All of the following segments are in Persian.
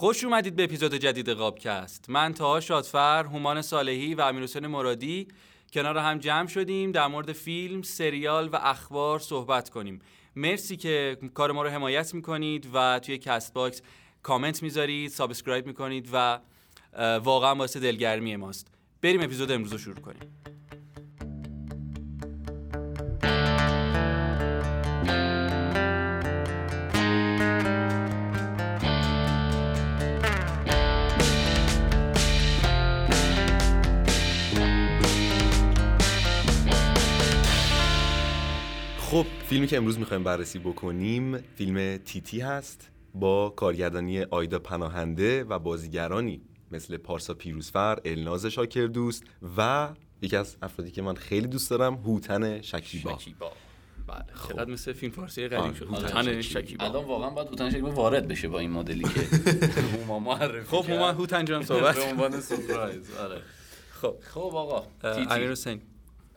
خوش اومدید به اپیزود جدید قابکست. من طاها شادفر، هومان صالحی و امیرحسین مرادی. کنار هم جمع شدیم در مورد فیلم، سریال و اخبار صحبت کنیم. مرسی که کار ما رو حمایت می‌کنید و توی Castbox کامنت می‌ذارید subscribe می‌کنید و واقعا باعث دلگرمی ماست. بریم اپیزود امروز رو شروع کنیم. خب فیلمی که امروز می‌خوایم بررسی بکنیم فیلم تیتی هست با کارگردانی آیدا پناهنده و بازیگرانی مثل پارسا پیروزفر، الناز شاکردوست و یکی از افرادی که من خیلی دوست دارم هوتن شکیبا. شکیبا. بله چقدر مثل فیلم فارسی قدیم شد. هوتن شکیبا. الان واقعا باید هوتن شکیبا وارد بشه با این مدلی که هوما معرفی خب هومان هوتن جان صحبت. به عنوان سورپرایز آره. خب. خب آقا امیر حسین.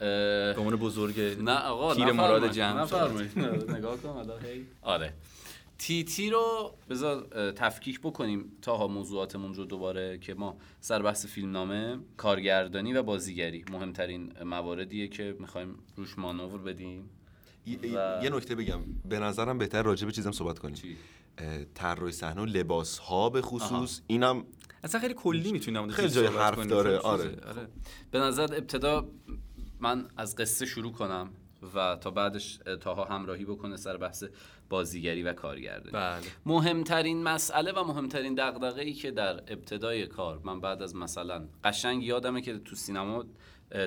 به عنوان بزرگ نه آقا تیر مراد جمع نفرمایید. نگاه کن آره. تیتی رو بذار تفکیک بکنیم تا ها موضوعاتمون رو دوباره که ما سر بحث فیلمنامه کارگردانی و بازیگری مهمترین مواردیه که می‌خوایم روش مانور بدیم. و... یه نکته بگم. به نظرم بهتر راجع به چیزم صحبت کنیم. چی؟ طراحی صحنه و لباس ها به خصوص. اینم اصلا خیلی کلی می‌تونیم خیلی جای حرف داره. آره. آره. به نظر ابتدا من از قصه شروع کنم و تا بعدش تاها همراهی بکنه سر بحث بازیگری و کارگردانی. بله. مهمترین مسئله و مهمترین دغدغه ای که در ابتدای کار من بعد از مثلا قشنگ یادمه که تو سینما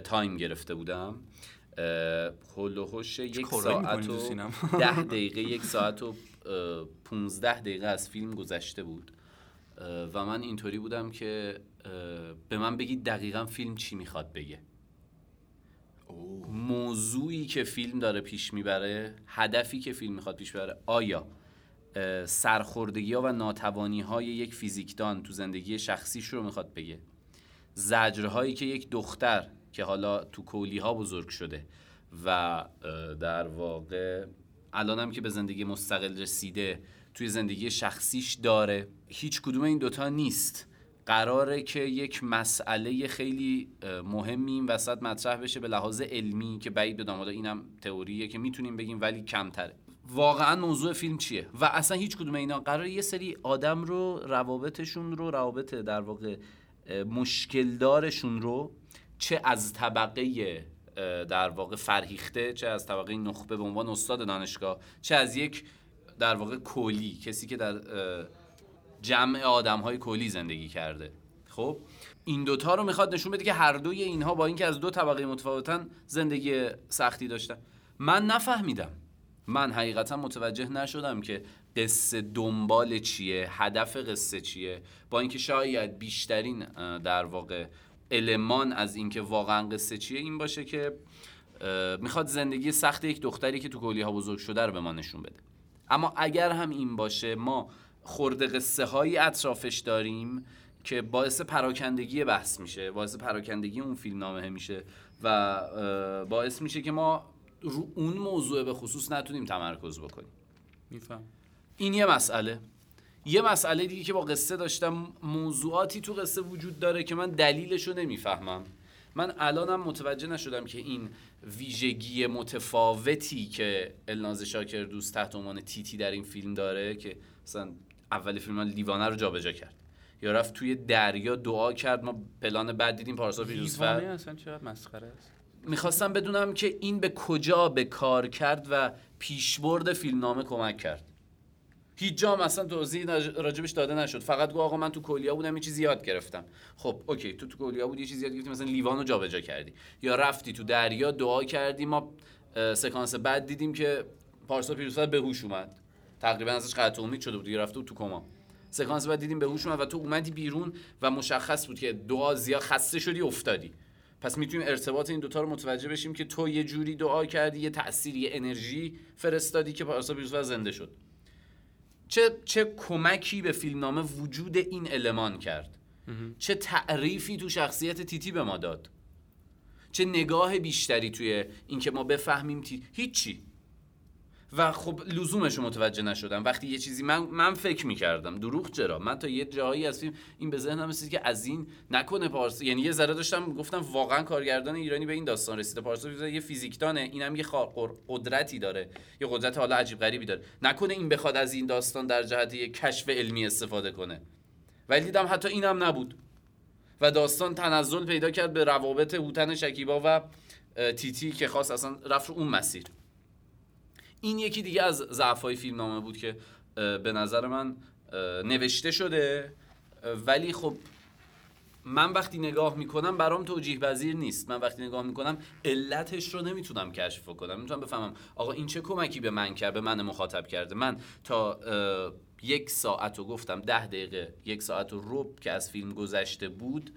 تایم گرفته بودم هول و هوش یک ساعت و ده دقیقه یک ساعت و پونزده دقیقه از فیلم گذشته بود. و من اینطوری بودم که به من بگید دقیقا فیلم چی می‌خواد بگه. موضوعی که فیلم داره پیش می‌بره هدفی که فیلم می‌خواد پیش ببره آیا سرخوردگی ها و ناتوانی های یک فیزیکدان تو زندگی شخصیش رو می‌خواد بگه؟ زجرهایی که یک دختر که حالا تو کولی ها بزرگ شده و در واقع الانم که به زندگی مستقل رسیده توی زندگی شخصیش داره هیچ کدوم این دوتا نیست. قراره که یک مسئله خیلی مهمی این وسط مطرح بشه به لحاظ علمی که بعید بدم حالا اینم تئوریه که می‌تونیم بگیم ولی کمتره. واقعا موضوع فیلم چیه؟ و اصلا هیچ کدوم اینا قرار یه سری آدم رو روابطشون رو روابط در واقع مشکل دارشون رو چه از طبقه در واقع فرهیخته چه از طبقه نخبه به عنوان استاد دانشگاه چه از یک در واقع کلی کسی که در جمع آدم های کلی زندگی کرده. خب این دوتا رو می‌خواد نشون بده که هر دوی اینها با اینکه از دو طبقه متفاوتن زندگی سختی داشتن. من نفهمیدم. من حقیقتا متوجه نشدم که قصه دنبال چیه هدف قصه چیه. با اینکه شاید بیشترین در واقع المان از اینکه واقعا قصه چیه این باشه که می‌خواد زندگی سخت یک دختری که تو کلی ها بزرگ شده رو به ما نشون بده. اما اگر هم این باشه ما خورده قصه هایی اطرافش داریم که باعث پراکندگی بحث میشه باعث پراکندگی اون فیلم نامه میشه و باعث میشه که ما رو اون موضوع به خصوص نتونیم تمرکز بکنیم. میفهم. این یه مسئله. یه مسئله دیگه که با قصه داشتم موضوعاتی تو قصه وجود داره که من دلیلش رو نمی‌فهمم. من الانم متوجه نشدم که این ویژگی متفاوتی که الناز شاکر دوست تحت عنوان تیتی در این فیلم داره که مثلا اول فیلم لیوانه رو جابجا کرد. یا رفت توی دریا دعا کرد ما پلان بعد دیدیم پارسا پیروزفر اصلا چقدر مسخره است. می‌خواستم بدونم که این به کجا به کار کرد و پیشبرد فیلمنامه کمک کرد. هیچ جام اصلا توضیح راجبش داده نشد. فقط گفت آقا من تو کلیا بودم یه چیزی یاد گرفتم. خب اوکی تو تو کلیا بودی یه چیزی یاد گرفتی مثلا لیوانو جابجا کردی. یا رفتی تو دریا دعا کردی. ما سکانس بعد دیدیم که پارسا پیروزفر به هوش اومد. تقریبا ازش قطع امید شده بود رفته تو کما. سکانس بعد دیدیم به هوش اومد و تو اومدی بیرون و مشخص بود که دعا زیاد خسته شدی افتادی. پس می‌تونیم ارتباط این دوتا رو متوجه بشیم که تو یه جوری دعا کردی یه تأثیر یه انرژی فرستادی که پارسا پیروزفر زنده شد. چه چه کمکی به فیلمنامه وجود این المان کرد؟ چه تعریفی تو شخصیت تیتی به ما داد؟ چه نگاه بیشتری توی اینکه ما بفهمیم تی... هیچی. و خب لزومش رو متوجه نشدم. وقتی یه چیزی من من فکر می‌کردم. دروغ چرا؟ من تا یه جایی از فیلم این به ذهنم رسید که از این نکنه پارسا یعنی یه ذره داشتم گفتم واقعا کارگردان ایرانی به این داستان رسیده. پارسا یه فیزیکدانه. اینم یه قدرتی داره. یه قدرت حالا عجیب غریبی داره. نکنه این بخواد از این داستان در جهت یه کشف علمی استفاده کنه. ولی دیدم حتی اینم نبود. و داستان تنزل پیدا کرد به روابط هوتن شکیبا و تیتی که خواست اصلا رفت اون مسیر. این یکی دیگه از ضعفای فیلم نامه بود که به نظر من نوشته شده. ولی خب من وقتی نگاه می‌کنم برام توجیه وزیر نیست. من وقتی نگاه می‌کنم علتش رو نمی‌تونم کشف کنم. می‌تونم بفهمم آقا این چه کمکی به من کرد به من مخاطب کرده. من تا یک ساعت رو گفتم ده دقیقه یک ساعت و رب که از فیلم گذشته بود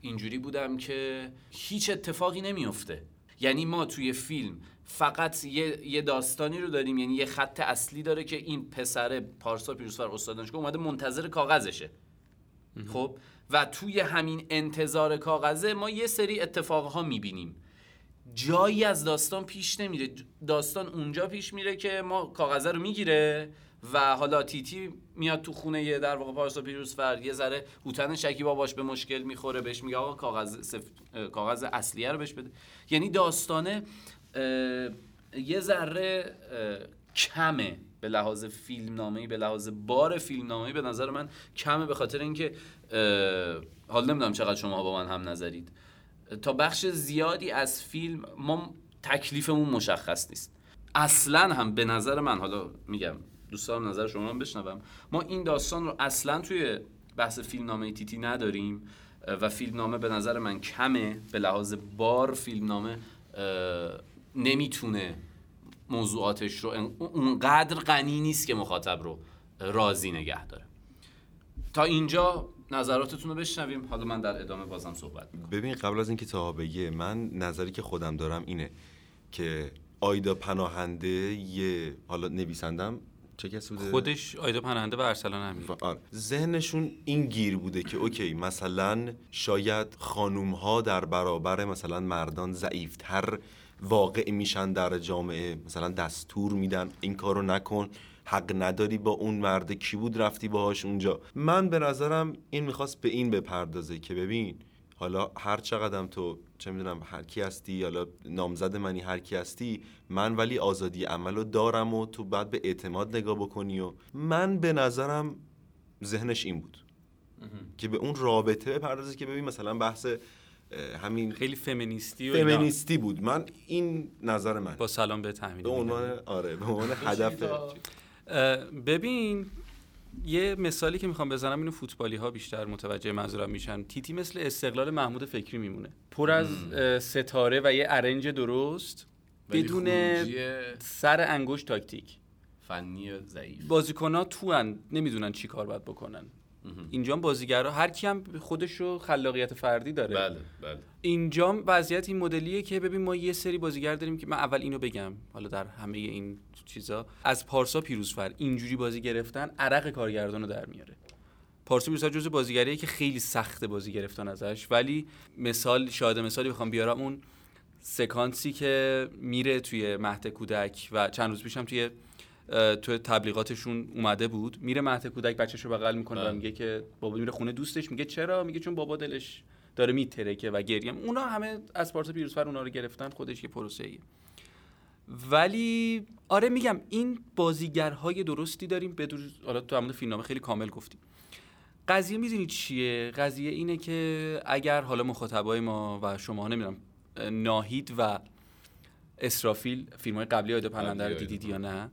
اینجوری بودم که هیچ اتفاقی نمیفته یعنی ما توی فیلم فقط یه،, یه داستانی رو داریم یعنی یه خط اصلی داره که این پسر پارسا پیروزفر استاد دانشگاه اومده منتظر کاغذشه. خب؟ و توی همین انتظار کاغذه ما یه سری اتفاقها می‌بینیم. جایی از داستان پیش نمیره. داستان اونجا پیش میره که ما کاغذه رو می‌گیره و حالا تیتی میاد تو خونه یه در واقع پارسا پیروزفر یه ذره هوتن شکیبا باش به مشکل می‌خوره بهش میگه آقا کاغذ سف... کاغذ اصلیه رو بهش بده. یعنی داستانه یه ذره کمه به لحاظ فیلم نامه‌ای به لحاظ بار فیلم نامه‌ای به نظر من کمه به خاطر اینکه حال نمی‌دونم چقدر شما با من هم نظرید. تا بخش زیادی از فیلم ما تکلیفمون مشخص نیست. اصلا هم به نظر من حالا میگم دوستان نظر شما هم بشنوم. ما این داستان رو اصلا توی بحث فیلم نامه تیتی نداریم و فیلم نامه به نظر من کمه به لحاظ بار فیلم نامه نمی‌تونه موضوعاتش رو اونقدر غنی نیست که مخاطب رو راضی نگه داره. تا اینجا نظراتتون رو بشنویم. حالا من در ادامه بازم صحبت می‌کنم. ببین قبل از اینکه تا بگه من نظری که خودم دارم اینه که آیدا پناهنده یه حالا نویسندم. چه کسی بوده؟ خودش آیدا پناهنده و ارسلان همین آره. ذهنشون این گیر بوده که اوکی مثلا شاید خانوم ها در برابر مثلا مردان ضعیفتر واقع میشن در جامعه. مثلا دستور میدن این کارو نکن. حق نداری با اون مرد. کی بود رفتی باهاش اونجا؟ من به نظرم این می‌خواست به این بپردازه که ببین حالا هر چقدرم تو چه می‌دونم هر کی هستی حالا نامزد منی هر کی هستی من ولی آزادی عملو دارم و تو بعد به اعتماد نگاه بکنی و من به نظرم ذهنش این بود. که به اون رابطه بپردازه که ببین مثلا بحث همین خیلی فمینیستی و فمینیستی بود. من این نظر من. با سلام به تحمیل به عنوان آره به عنوان هدف. ببین یه مثالی که می‌خوام بزنم اینو فوتبالی ها بیشتر متوجه منظورم میشن. تیتی مثل استقلال محمود فکری میمونه. پر از ستاره و یه ارنج درست بدون سر انگشت تاکتیک. فنی ضعیف. بازیکن‌ها تو نمی‌دونن چی کار باید بکنن. اینجا بازیگرا هر کی هم خودش رو خلاقیت فردی داره. بله بله. اینجا وضعیت این مدلیه که ببین ما یه سری بازیگر داریم که من اول اینو بگم حالا در همه این چیزا. از پارسا پیروزفر اینجوری بازی گرفتن عرق کارگردان رو در میاره. پارسا پیروزفر جزو بازیگریه که خیلی سخت بازی گرفتن ازش. ولی مثال شاده مثالی بخوام بیارم اون سکانسی که میره توی مهد کودک و چند روز پیشم توی تو تبلیغاتشون اومده بود. میره مهد کودک بچه‌ش رو بغل می‌کنه و بله. میگه که بابا میره خونه دوستش میگه چرا؟ میگه چون بابا دلش داره میترکه و گریه. اونا همه از پارسا پیروزفر اونا رو گرفتن خودش یه پروسه ایه. ولی آره میگم این بازیگرهای درستی داریم بدون حالا تو همون فیلمنامه خیلی کامل گفتیم قضیه می‌دونید چیه؟ قضیه اینه که اگر حالا مخاطبای ما و شما نمی‌دونم ناهید و اسرافیل فیلم های قبلی آیدا پرنده رو دیدید یا نه؟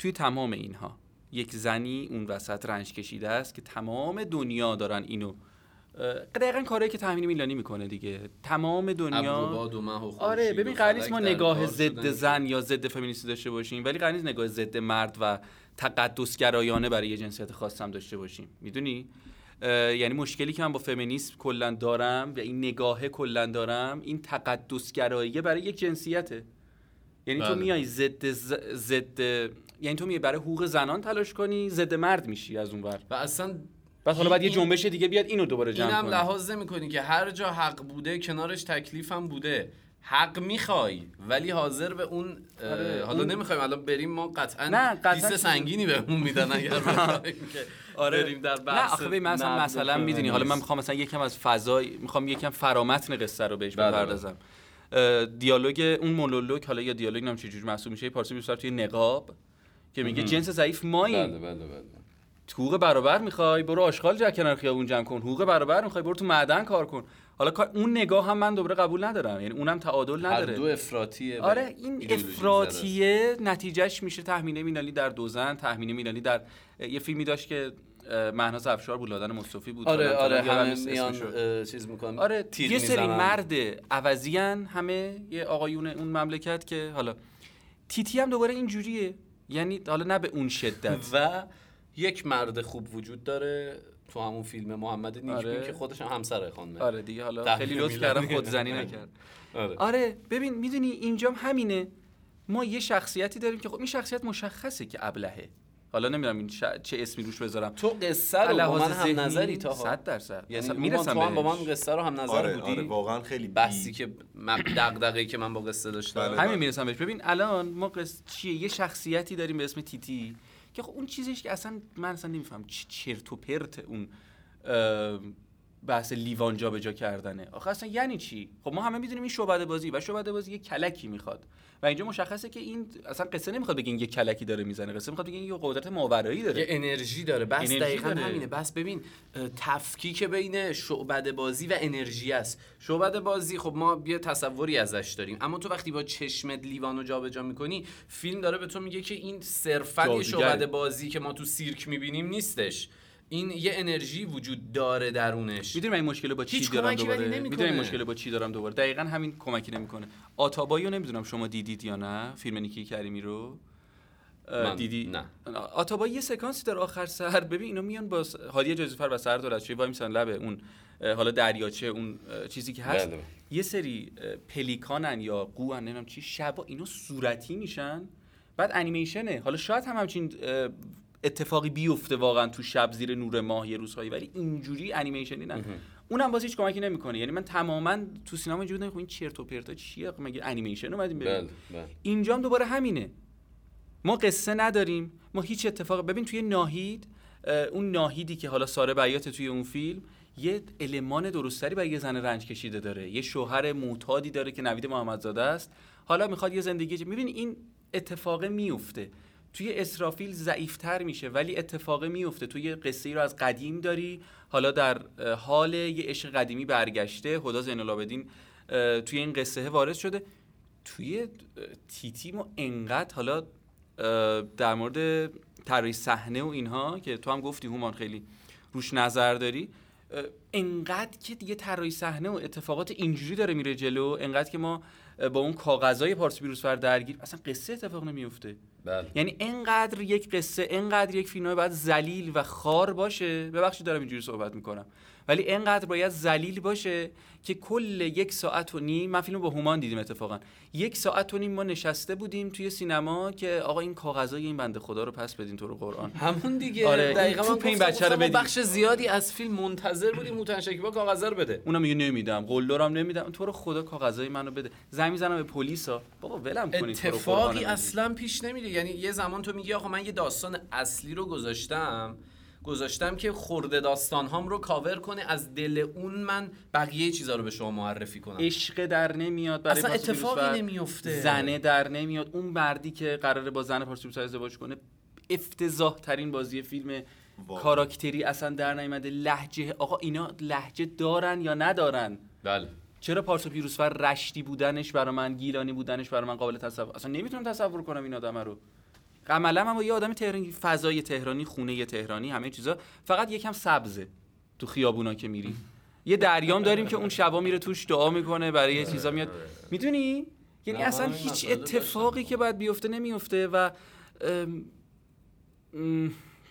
توی تمام اینها. یک زنی اون وسط رنج کشیده است که تمام دنیا دارن اینو دقیقا کاری که تامین میلانی می‌کنه دیگه. تمام دنیا آره ببین قرار ما نگاه ضد زن یا ضد فمینیستی داشته باشیم ولی قرار نگاه ضد مرد و تقدسگرایانه برای یه جنسیت خاص هم داشته باشیم. می‌دونی؟ یعنی مشکلی که من با فمینیسم کلا دارم و این نگاه کلا دارم این تقدسگرایی برای یک جنسیته. یعنی تو بله. میای ضد ضد یعنی تو میای برای حقوق زنان تلاش کنی ضد مرد میشی از اون ور. و اصلا بعد حالا بعد یه جنبش دیگه بیاد اینو دوباره جمع اینم لحاظ می‌کنی که هر جا حق بوده کنارش تکلیف هم بوده. حق می‌خوای ولی حاضر به اون آره، حالا اون- نمی‌خوایم الان بریم ما قطعا نه، قطعاً سنگینی بهمون میدن اگر که بریم در نه بحث آخه ببین مثلا مثلا می‌دونی حالا من. می‌خوام مثلا یکم از فضای می‌خوام یکم فرامتن قصه رو بهش بله، بپردازم. اه، دیالوگ اون مونولوگ حالا یا دیالوگ نمی‌دونم چه جوری محسوب میشه پارسی بیشتر توی نقاب. که میگه جنس ضعیف مایی بله بله بله. حقوق برابر می‌خوای برو آشغال جا کنار خیابون جمع کن. حقوق برابر می‌خوای برو تو معدن کار کن. حالا اون نگاه هم من دوباره قبول ندارم. یعنی اونم تعادل هر نداره. دو افراطیه آره این. افراطیه نتیجهش میشه تحمینه مینالی در دوزن تحمینه مینالی در یه فیلمی داشت که مهناز افشار بود لادن مصطفی بود. آره آره همه میان چیز می‌کنن. آره یه سری. مرد عوضیان همه یه آقایون اون مملکت که حالا تیتی هم دوباره اینجوریه. یعنی حالا نه به اون شدت و یک مرد خوب وجود داره تو همون فیلم محمد نیکبین آره. که خودش هم همسر خانمه آره دیگه حالا خیلی لطف. کردم خودزنی نکرد آره. آره ببین می‌دونی اینجام همینه ما یه شخصیتی داریم که خب این شخصیت مشخصه که ابلهه حالا نمی‌دونم این ش... چه اسمی روش بذارم تو قصه رو با من هم نظری تا 100 درصد یعنی اصلا می‌رسم تو هم با. من قصه رو هم نظر آره بودی آره واقعا خیلی بی- بحثی که من دغدغه‌ای که من با قصه داشتم بله. همین می‌رسم بهش ببین الان ما قص... چیه یه شخصیتی داریم به اسم تیتی که خب اون چیزش که اصلا من اصلا نمیفهم. چرت و پرت اون اه، بحث لیوان جا به جا کردنه. آخه اصلا یعنی چی؟ خب ما همه می‌دونیم این شعبده بازی و شعبده بازی یه کلکی می‌خواد. و اینجا مشخصه که این اصلا قصه نمی‌خواد بگه این یه کلکی داره می‌زنه. قصه می‌خواد بگه این یه قدرت ماورایی داره. یه انرژی داره. بس انرژی دقیقا داره. همینه. بس ببین تفکیک بین شعبد بازی و انرژی است. شعبد بازی خب ما یه تصوری ازش داریم. اما تو وقتی با چشمت لیوانو جابجا می‌کنی فیلم داره به تو میگه که این صرفا یه جادوگره. شعبد بازی که ما تو سیرک می‌بینیم نیستش. این یه انرژی وجود داره درونش. می‌دونی من این مشکل با چی هیچ دارم دوباره. می‌دونی این مشکل با چی دارم دوباره؟ دقیقا همین کمکی نمی‌کنه. آتابایی رو نمی‌دونم شما دیدید یا نه؟ فیلم نیکی کریمی رو؟ دیدی؟ نه. آتابایی یه سکانسی داره آخر سر. ببین اینا میان با هادی جزیفر و سردار از وای میسن لبه اون حالا دریاچه اون چیزی که هست. بله. یه سری پلیکانن یا قوان نمی‌دونم چی شبا اینا صورتی میشن. بعد انیمیشنه. حالا شاید هم همچین اتفاقی بیفته واقعا تو شب زیر نور ماه یه روزهایی ولی اینجوری انیمیشنی نه. اونم باز هیچ کمکی نمی‌کنه. یعنی من تماما تو سینما اینجوری بودم خب این چرت و پرتا چیه؟ مگه انیمیشن اومدیم ببینیم بله بله. اینجا هم دوباره همینه. ما قصه نداریم. ما هیچ اتفاق ببین توی ناهید اه، اون ناهیدی که حالا ساره بیات توی اون فیلم یه المان درستری برای یه زن رنج کشیده داره. یه شوهر معتادی داره که نوید محمدزاده است. حالا می‌خواد یه زندگی میبین این اتفاق میفته توی اسرافیل ضعیفتر میشه ولی اتفاق میفته. توی یه قصه ای رو از قدیم داری حالا در حال یه عشق قدیمی برگشته خدا زین توی این قصه وارد شده. توی تیتی ما انقدر حالا در مورد طراحی صحنه و اینها که تو هم گفتی هومان خیلی روش نظر داری انقدر که دیگه طراحی صحنه و اتفاقات اینجوری داره میره جلو انقدر که ما با اون کاغذای پارس بیروسفر درگیر اصلا قصه اتفاق نمیفته بله. یعنی انقدر یک قصه انقدر یک فیلم باید ذلیل و خار باشه. ببخشید دارم اینجوری صحبت می‌کنم. ولی انقدر باید ذلیل باشه که کل یک ساعت و نیم من فیلم با هومان دیدیم اتفاقا. یک ساعت و نیم ما نشسته بودیم توی سینما که آقا این کاغذای این بنده خدا رو پس بدین تو رو قرآن. همون دیگه. آره، دقیقا من این بچه رو گفتم ما بدی. بخش زیادی از فیلم منتظر بودیم شکیبا کاغذ رو بده. اونم میگه نمیدم قلدرم نمیدم. تو رو خدا کاغذای منو بده. زنگ می‌زنم به پلیسا. بابا ولم کنید اتفاقی اصلا پیش نمیره. یعنی یه زمان تو میگی آقا من یه داستان اصلی رو گذاشتم. گذاشتم که خورده داستان هام رو کاور کنه. از دل اون من بقیه چیزا رو به شما معرفی کنم. عشق در نمیاد برای اصلا اتفاقی. نمیفته. زنه در نمیاد. اون مردی که قراره با زن پارس بیروسفر ازدواج کنه افتضاح ترین بازی فیلم. کاراکتری اصلا در نیامده. لحجه آقا اینا لحجه دارن یا ندارن؟ بله. چرا پارس پیروسفر رشتی بودنش برای من گیلانی بودنش برای من قابل تصور؟ اصلا نمی‌تونم تصور کنم این آدم رو. عملا من با یه آدم تهرانی فضای تهرانی خونه تهرانی همه چیزا. فقط یکم سبزه تو خیابونا که میری. یه دریام داریم که اون شبا میره توش دعا می‌کنه برای یه چیزا میاد. می‌دونی؟ یعنی اصلا این هیچ اتفاقی. که باید بیفته نمیفته و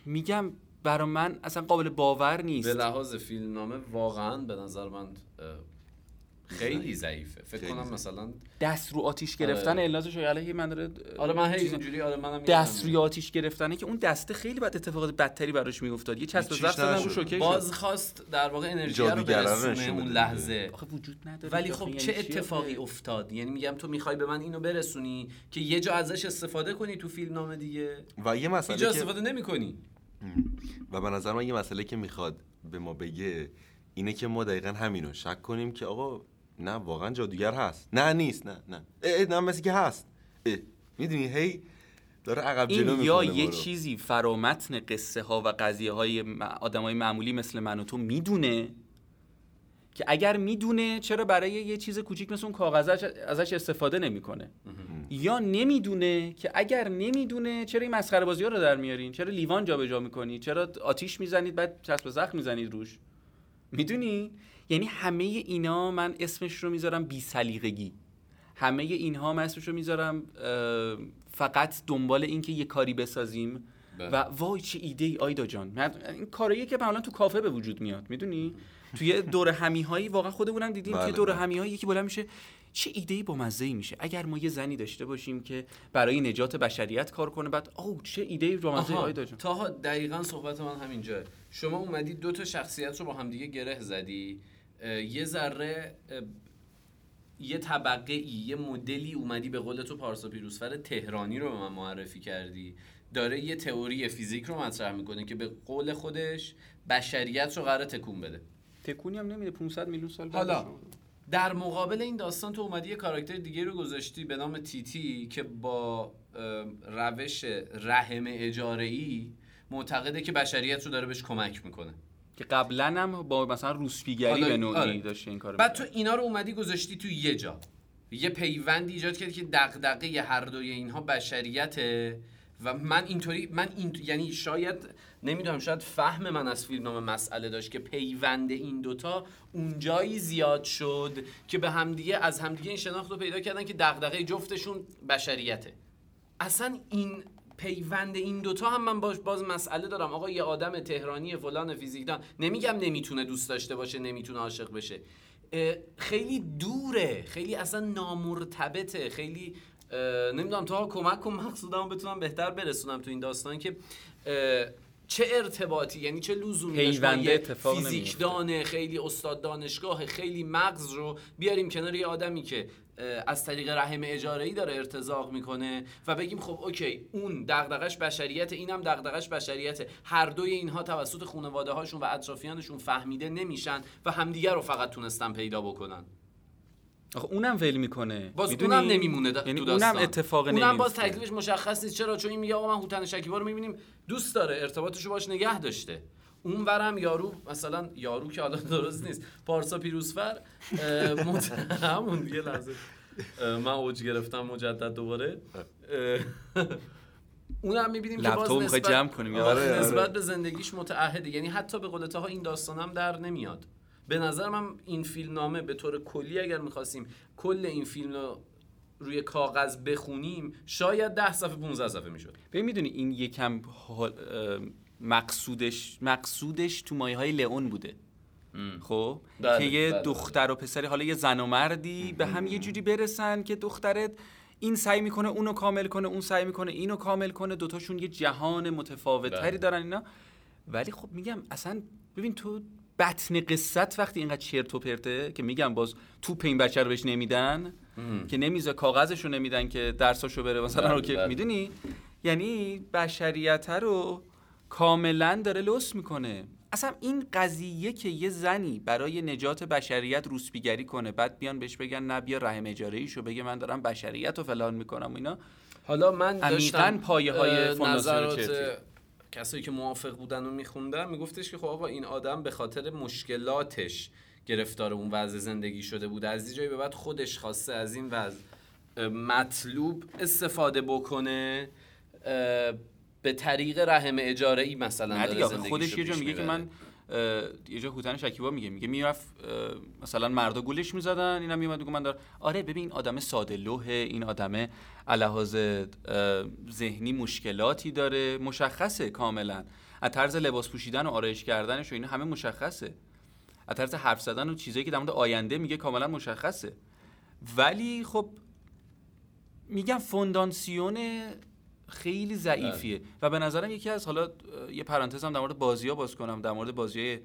میگم برا من اصلا قابل باور نیست. به لحاظ فیلمنامه واقعا به نظر من خیلی ضعیفه فکر خیلی کنم. مثلا دست رو آتیش گرفتن آره. النازش علیه من داره آره من هی اینجوری آره منم دست. روی آتیش گرفتنه که اون دسته خیلی بعد اتفاقات بدتری براش میافتاد یه چسب زخم زدن رو. شوکه شد. باز خواست در واقع انرژی رو رو برسونه اون. لحظه آخه وجود نداره ولی خب چه یعنی چی اتفاقی؟ افتاد یعنی میگم تو می‌خوای به من اینو برسونی که یه جا ازش استفاده کنی تو فیلم نامه دیگه و یه مسئله که استفاده نمی‌کنی و به نظر من یه مسئله که می‌خواد به ما بگه اینه که ما دقیقا همینو شک کنیم که آقا نه واقعا جادوگر هست. نه نیست نه نه. اه نه مثل که هست. می‌دونی هی داره عقب جلو این یا یه ما رو. چیزی فرامتن قصه ها و قضیه های آدم های معمولی مثل من و تو می‌دونه؟ که اگر می‌دونه چرا برای یه چیز کوچیک مثل اون کاغذ ازش استفاده نمی‌کنه؟ یا نمی‌دونه که اگر نمی‌دونه چرا این مسخره بازی ها رو در میارین؟ چرا لیوان جابجا می‌کنید چرا آتیش می‌زنید بعد چسب زخم می‌زنید روش؟ می‌دونی؟ یعنی همه اینا من اسمش رو می‌ذارم بی سلیقگی. همه اینها من اسمش رو می‌ذارم فقط دنبال این که یه کاری بسازیم. بله. و وای چه ایده ای آیدا جان. این کاریه که معمولا تو کافه به وجود میاد می‌دونی؟ توی دور همی هایی واقعا خودمونم دیدیم بله، توی دور بله. همی هایی یکی بلند میشه. چه ایده ای با مزه ای میشه. اگر ما یه زنی داشته باشیم که برای نجات بشریت کار کنه بعد او چه ایده ای با مزه آیدا جان. تاها دقیقا صحبت من همینجا. شما اومدی دو تا شخصیت رو با همدیگه گره زدی. یه ذره یه طبقه ای یه مدلی اومدی به قول تو پارسا پیروزفر تهرانی رو به من معرفی کردی. داره یه تئوری فیزیک رو مطرح می‌کنه که به قول خودش بشریت رو قراره تکون بده. تکونی هم نمیده 500 میلیون سال حالا در مقابل این داستان تو اومدی یه کاراکتر دیگه رو گذاشتی به نام تیتی که با روش رحم اجاره ای معتقده که بشریت رو داره بهش کمک می‌کنه. که قبلا هم با مثلا روسپیگری حالا- به نوعی آره. داشته این کارو بعد تو اینا رو اومدی گذاشتی تو یه جا. یه پیوندی ایجاد کردی که دغدغه هر دوی اینها بشریته و من اینطوری من این یعنی شاید نمی‌دونم شاید فهم من از فیلمنامه مسئله داشت که پیوند این دوتا اونجایی زیاد شد که به همدیگه از همدیگه این شناخت رو پیدا کردن که دغدغه جفتشون بشریته. اصلا این پیوند این دوتا هم من باش باز مسئله دارم. آقا یه آدم تهرانی فلان فیزیکدان. نمیگم نمی‌تونه دوست داشته باشه نمی‌تونه عاشق بشه. خیلی دوره. خیلی اصلا نامرتبطه. خیلی نمی‌دونم تا کمک کن مقصودم بتونم بهتر برسونم تو این داستان که چه ارتباطی یعنی چه لزومی داشت. فیزیکدان خیلی استاد دانشگاه خیلی مغز رو بیاریم کنار یه آدمی که از طریق رحم اجاره ای داره ارتزاق می‌کنه و بگیم خب اوکی اون دغدغش بشریت اینم دغدغش بشریت هر دوی اینها توسط خانواده هاشون و اطرافیانشون فهمیده نمیشن و همدیگه رو فقط تونستن پیدا بکنن. آخه اونم ول می‌کنه. باز می‌دونی؟ اونم نمیمونه دا- یعنی اونم. اتفاق اونم باز نمیفته. تکلیفش مشخص نیست. چرا؟ چون این میگه آقا من هوتن شکیبا رو می‌بینیم. دوست داره ارتباطش رو باش نگه داشته. اون ورم یارو مثلا یارو که حالا درست نیست. پارسا پیروزفر مت... همون دیگه لحظه. من اوج گرفتم مجدد دوباره. اونم می‌بینیم که باز نسبت, جمع کنیم، یا آره، آره. نسبت به زندگیش متعهده. یعنی حتی به قول ها این داستانم در نمیاد. به نظر من این فیلم نامه به طور کلی اگر می‌خواستیم کل این فیلم رو روی کاغذ بخونیم شاید ده صفحه 15 صفحه می‌شد. ببین می‌دونی این یکم مقصودش مقصودش تو مایه های لئون بوده. خب؟ بله، که یه بله، دختر و پسری حالا یه زن و مردی به هم یه جوری برسن که دخترت این سعی می‌کنه اونو کامل کنه اون سعی می‌کنه اینو کامل کنه دوتاشون یه جهان متفاوتتری بله. دارن اینا. ولی خب میگم اصلا ببین تو بطن قصت وقتی اینقدر چرت و پرته که میگم باز توپ این بچه رو بهش نمیدن که نمیزه کاغذش رو نمیدن که درساشو بره مثلا بله، رو که بله. می‌دونی یعنی بشریت رو کاملا داره لوس می‌کنه اصلا این قضیه که یه زنی برای نجات بشریت روسپیگری کنه بعد بیان بهش بگن نه بیا رحم اجاره ایشو بگه من دارم بشریت رو فلان می‌کنم و اینا حالا من داشتم اه، فونداسیون نظرات. کسایی که موافق بودن و میخوندن میگفتش که خب آقا این آدم به خاطر مشکلاتش گرفتار اون وضع زندگی شده بود از این جایی به بعد خودش خواسته از این وضع مطلوب استفاده بکنه به طریق رحم اجاره ای مثلا داره زندگیشو خودش یه جا میگه که. من یه جا هوتن شکیبا میگه میگه می‌رفت مثلا مردا گولش می‌زدن اینم میومد میگه من دار آره ببین این آدم ساده لوحه این آدم اه، ذهنی مشکلاتی داره مشخصه کاملا. از طرز لباس پوشیدن و آرایش کردنش و اینا همه مشخصه. از طرز حرف زدن و چیزایی که در مورد آینده میگه کاملا مشخصه. ولی خب میگم فوندانسیون خیلی ضعیفیه. و به نظرم یکی از حالا یه پرانتز هم در مورد بازی ها باز کنم. در مورد بازی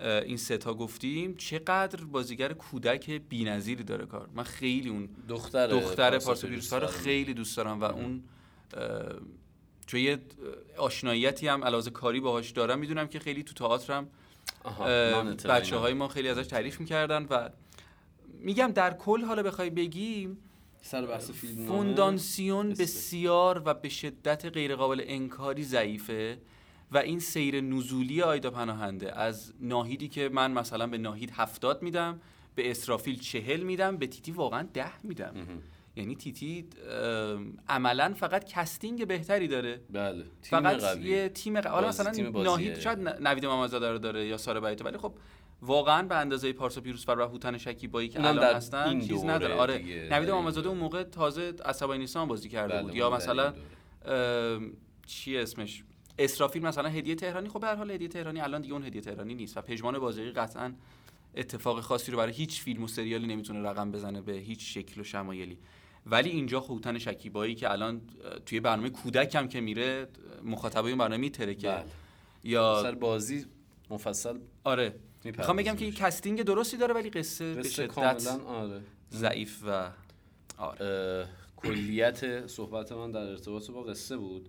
این ستا گفتیم. چقدر بازیگر کودک بی‌نظیری داره کار؟ من خیلی اون دختر دختر پارسا رو خیلی دوست دارم و اون چون یه آشناییتی هم علاوه کاری باهاش دارم. می‌دونم که خیلی تو تئاترم بچه های ما خیلی ازش تعریف می‌کردن و میگم در کل حالا بخوای بگیم سر بحث فیلم فوندانسیون استفاده. بسیار و به شدت غیرقابل انکاری ضعیفه و این سیر نزولی آیدا پناهنده از ناهیدی که من مثلا به ناهید هفتاد میدم به اسرافیل چهل میدم به تیتی واقعا ده میدم یعنی تیتی عملا فقط casting بهتری داره بله تیم فقط قوی. یه تیم ق... حالا بازی- مثلا تیم. ناهید شاید نوید محمدزاده رو داره یا ساره بیاتو ولی خب واقعا به اندازه پارسا پیروزفر و هوتن شکیبایی که الان هستن این چیز نداره. آره نوید دوره. اون موقع تازه عصبانی نیستم بازی کرده بله، بود. یا مثلا چی اسمش؟ اسرافیل مثلا هدیه تهرانی. خب به هر حال هدیه تهرانی الان دیگه اون هدیه تهرانی نیست و پژمان بازغی قطعا اتفاق خاصی رو برای هیچ فیلم و سریالی نمی‌تونه رقم بزنه به هیچ شکل و شمایلی. ولی اینجا خوتن شکیبایی که الان توی برنامه کودک هم که میره مخاطبای اون برنامه میتره که بله. یا سر بازی مفصل. آره. می‌خوام بگم که کستینگ درستی داره ولی قصه به قصه شدت کاملا آره. ضعیف و آره. کلیت صحبت من در ارتباط با قصه بود.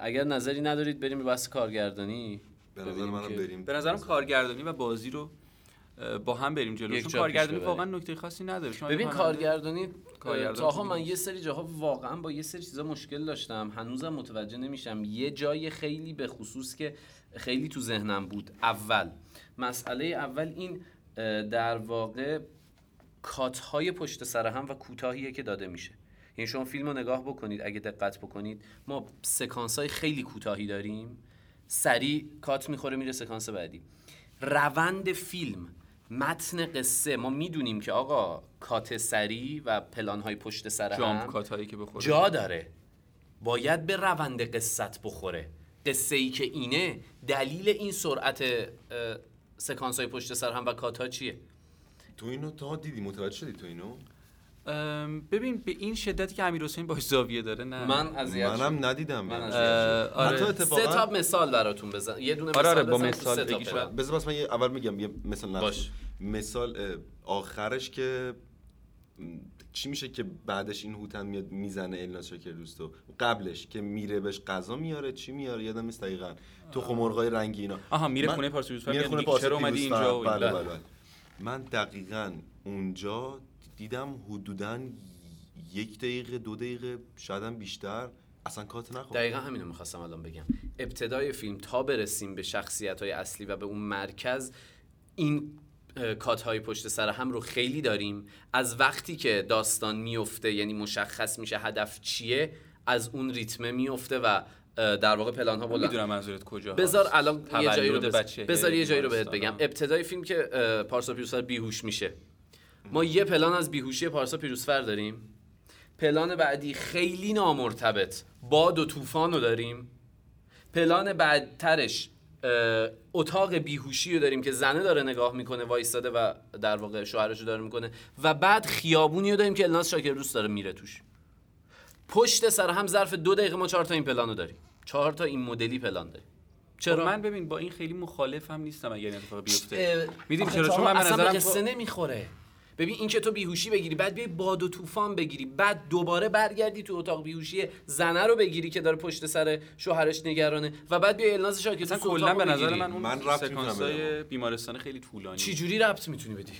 اگر نظری ندارید بریم به بحث کارگردانی. به نظر منم بریم. به نظرم کارگردانی و بازی رو با هم بریم جلو. یک چون جا کارگردانی واقعا نکته خاصی نداره. شما ببین کارگردانی کارگردان تاها خوبی من. یه سری جاها واقعا با یه سری چیزا مشکل داشتم. هنوزم متوجه نمیشم. یه جای خیلی به خصوص که خیلی تو ذهنم بود. اول. مسئله اول این در واقع کات های پشت سر هم و کوتاهیه که داده میشه. یعنی شما فیلم رو نگاه بکنید اگه دقت بکنید ما سکانس های خیلی کوتاهی داریم. سریع کات می‌خوره میره سکانس بعدی. روند فیلم متن قصه ما می‌دونیم که آقا کات سری و پلان های پشت سر هم کات هایی که بخوره. جا داره. باید به روند قصت بخوره. قصه ای که اینه دلیل این سرعت سکانس های پشت سر هم و کات ها چیه؟ تو اینو تا دیدی؟ متوجه شدی تو اینو؟ ببین به این شدتی که امیر حسین باش زاویه داره نه. من اذیت. منم ندیدم. من آره. حتی اتفاقا سه تا مثال براتون بزن. یه دونه آره، مثال آره، با بزن تو مثال. بذار بس من یه اول میگم یه مثال نفس باش. مثال آخرش که چی میشه که بعدش این هوتن میاد می‌زنه الناز شاکر دوستو قبلش که میره بهش غذا میاره چی میاره؟ یادم نیست دقیقا. تو خمرغای رنگی اینا. آها میره من- خونه پارسا پیروزفر میره میاد خونه پارسا چرا اومدی. اینجا بله اینا. بله بله. من دقیقا اونجا دیدم حدودا یک دقیقه دو دقیقه شاید هم بیشتر. اصلا کات نخورد دقیقا همینو می‌خواستم الان بگم. ابتدای فیلم تا برسیم به شخصیت های اصلی و به اون مرکز این کات های پشت سر هم رو خیلی داریم. از وقتی که داستان میفته یعنی مشخص میشه هدف چیه از اون ریتمه میفته و در واقع پلان ها بلند می‌دونم منظورت کجا بذار الان یه جایی رو بذار, بچه بذار یه جایی رو بهت بگم. ابتدای فیلم که پارسا پیروزفر بیهوش میشه. ما یه پلان از بیهوشی پارسا پیروزفر داریم. پلان بعدی خیلی نامرتبط باد و طوفان رو داریم. پلان بعدترش اتاق بیهوشی رو داریم که زنه داره نگاه می‌کنه وایستاده و در واقع شوهرش رو داره می‌کنه. و بعد خیابونی رو داریم که الناز شاکر دوست داره میره توش. پشت سر هم ظرف دو دقیقه ما چهار تا این پلان رو داریم. چهار تا این مدلی پلان داریم. چرا چرا؟ من ببین با این خیلی مخالف هم نیستم اگر این اتفاق بیفته. می‌دونی آخه چرا؟ چون من به اصلا به نظرم قصه تو- نمی‌خوره ببین این که تو بیهوشی بگیری بعد بیای باد و طوفان بگیری بعد دوباره برگردی تو اتاق بیهوشی زنه رو بگیری که داره پشت سر شوهرش نگرانه و بعد بیای الناز مثلا تو کلا به نظر. من اون من سکانسای بیمارستان خیلی طولانی. چی جوری ربط می‌تونی بدی؟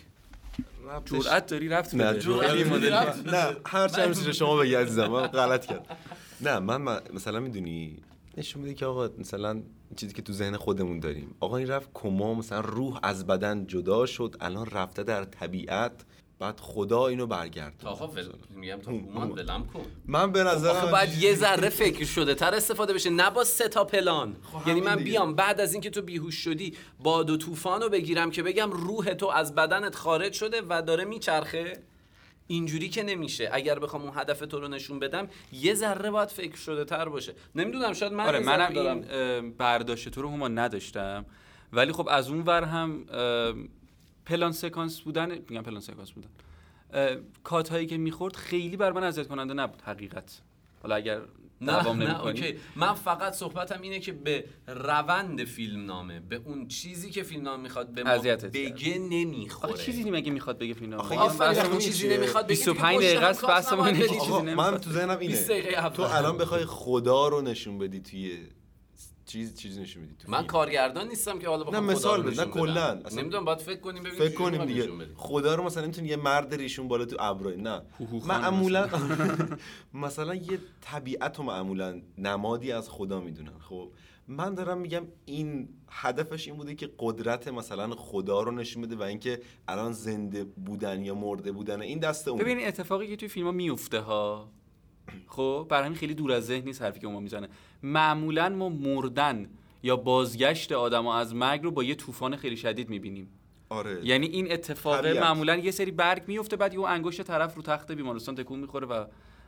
جرأت داری رفت نه جرأت نه هر چیز شما بگی عزیزم من غلط کرد نه من مثلا می‌دونی نشون میده که آقا مثلا چیزی که تو ذهن خودمون داریم. آقا این رفت کما مثلا روح از بدن جدا شد الان رفته در طبیعت بعد خدا اینو برگرد. آقا ول میگم تا هومان ولم کن. من به نظرم آخه باید یه ذره فکر شده تر استفاده بشه نه با سه تا پلان. یعنی من دیگه. بیام بعد از اینکه تو بیهوش شدی باد و طوفان رو بگیرم که بگم روح تو از بدنت خارج شده و داره میچرخه؟ اینجوری که نمیشه. اگر بخوام اون هدف تو رو نشون بدم یه ذره باید فکر شده تر باشه. نمی‌دونم شاید من آره منم دارم. این برداشت تو رو هما نداشتم. ولی خب از اون ور هم پلان سکانس بودن میگم پلان سکانس بودن. کات هایی که می‌خورد خیلی بر من اذیت کننده نبود حقیقت. حالا اگر نه دوام نه. اوکی من فقط صحبتم اینه که به روند فیلم نامه به اون چیزی که فیلم نامه می‌خواد به ما بگه نمی‌خوره آخه چیزی مگه می‌خواد بگه فیلم آخه نامه؟ میشه. چیزی نمی‌خواد بگه 25 دیگه دقیقه است، بحث ما. چیزی نمی‌خواد. من تو ذهنم 20 اینه تو الان بخوای خدا رو نشون بدی توی چیز چیز نشون بدی تو من فیلم. کارگردان نیستم که حالا بخوام مثال نه نشون بدم. کلاً. نمی‌دونم باید فکر کنیم ببینیم فکر کنیم دیگه. خدا رو مثلا می‌تونی یه مرد ریشون بالا تو ابروی نه معمولا مثلا یه طبیعت رو معمولا نمادی از خدا می‌دونن خب من دارم میگم این هدفش این بوده که قدرت مثلا خدا رو نشون بده و اینکه الان زنده بودن یا مرده بودن این دست اون ببین اتفاقی که توی فیلم ها میفته ها خب برای همین خیلی دور از ذهن نیست حرفی که ما می‌زنه. معمولا ما مردن یا بازگشت آدما از مرگ رو با یه طوفان خیلی شدید می‌بینیم. آره. یعنی این اتفاق طبیعت. معمولا یه سری برگ میفته بعد یه انگشت طرف رو تخت بیمارستان تکون می‌خوره و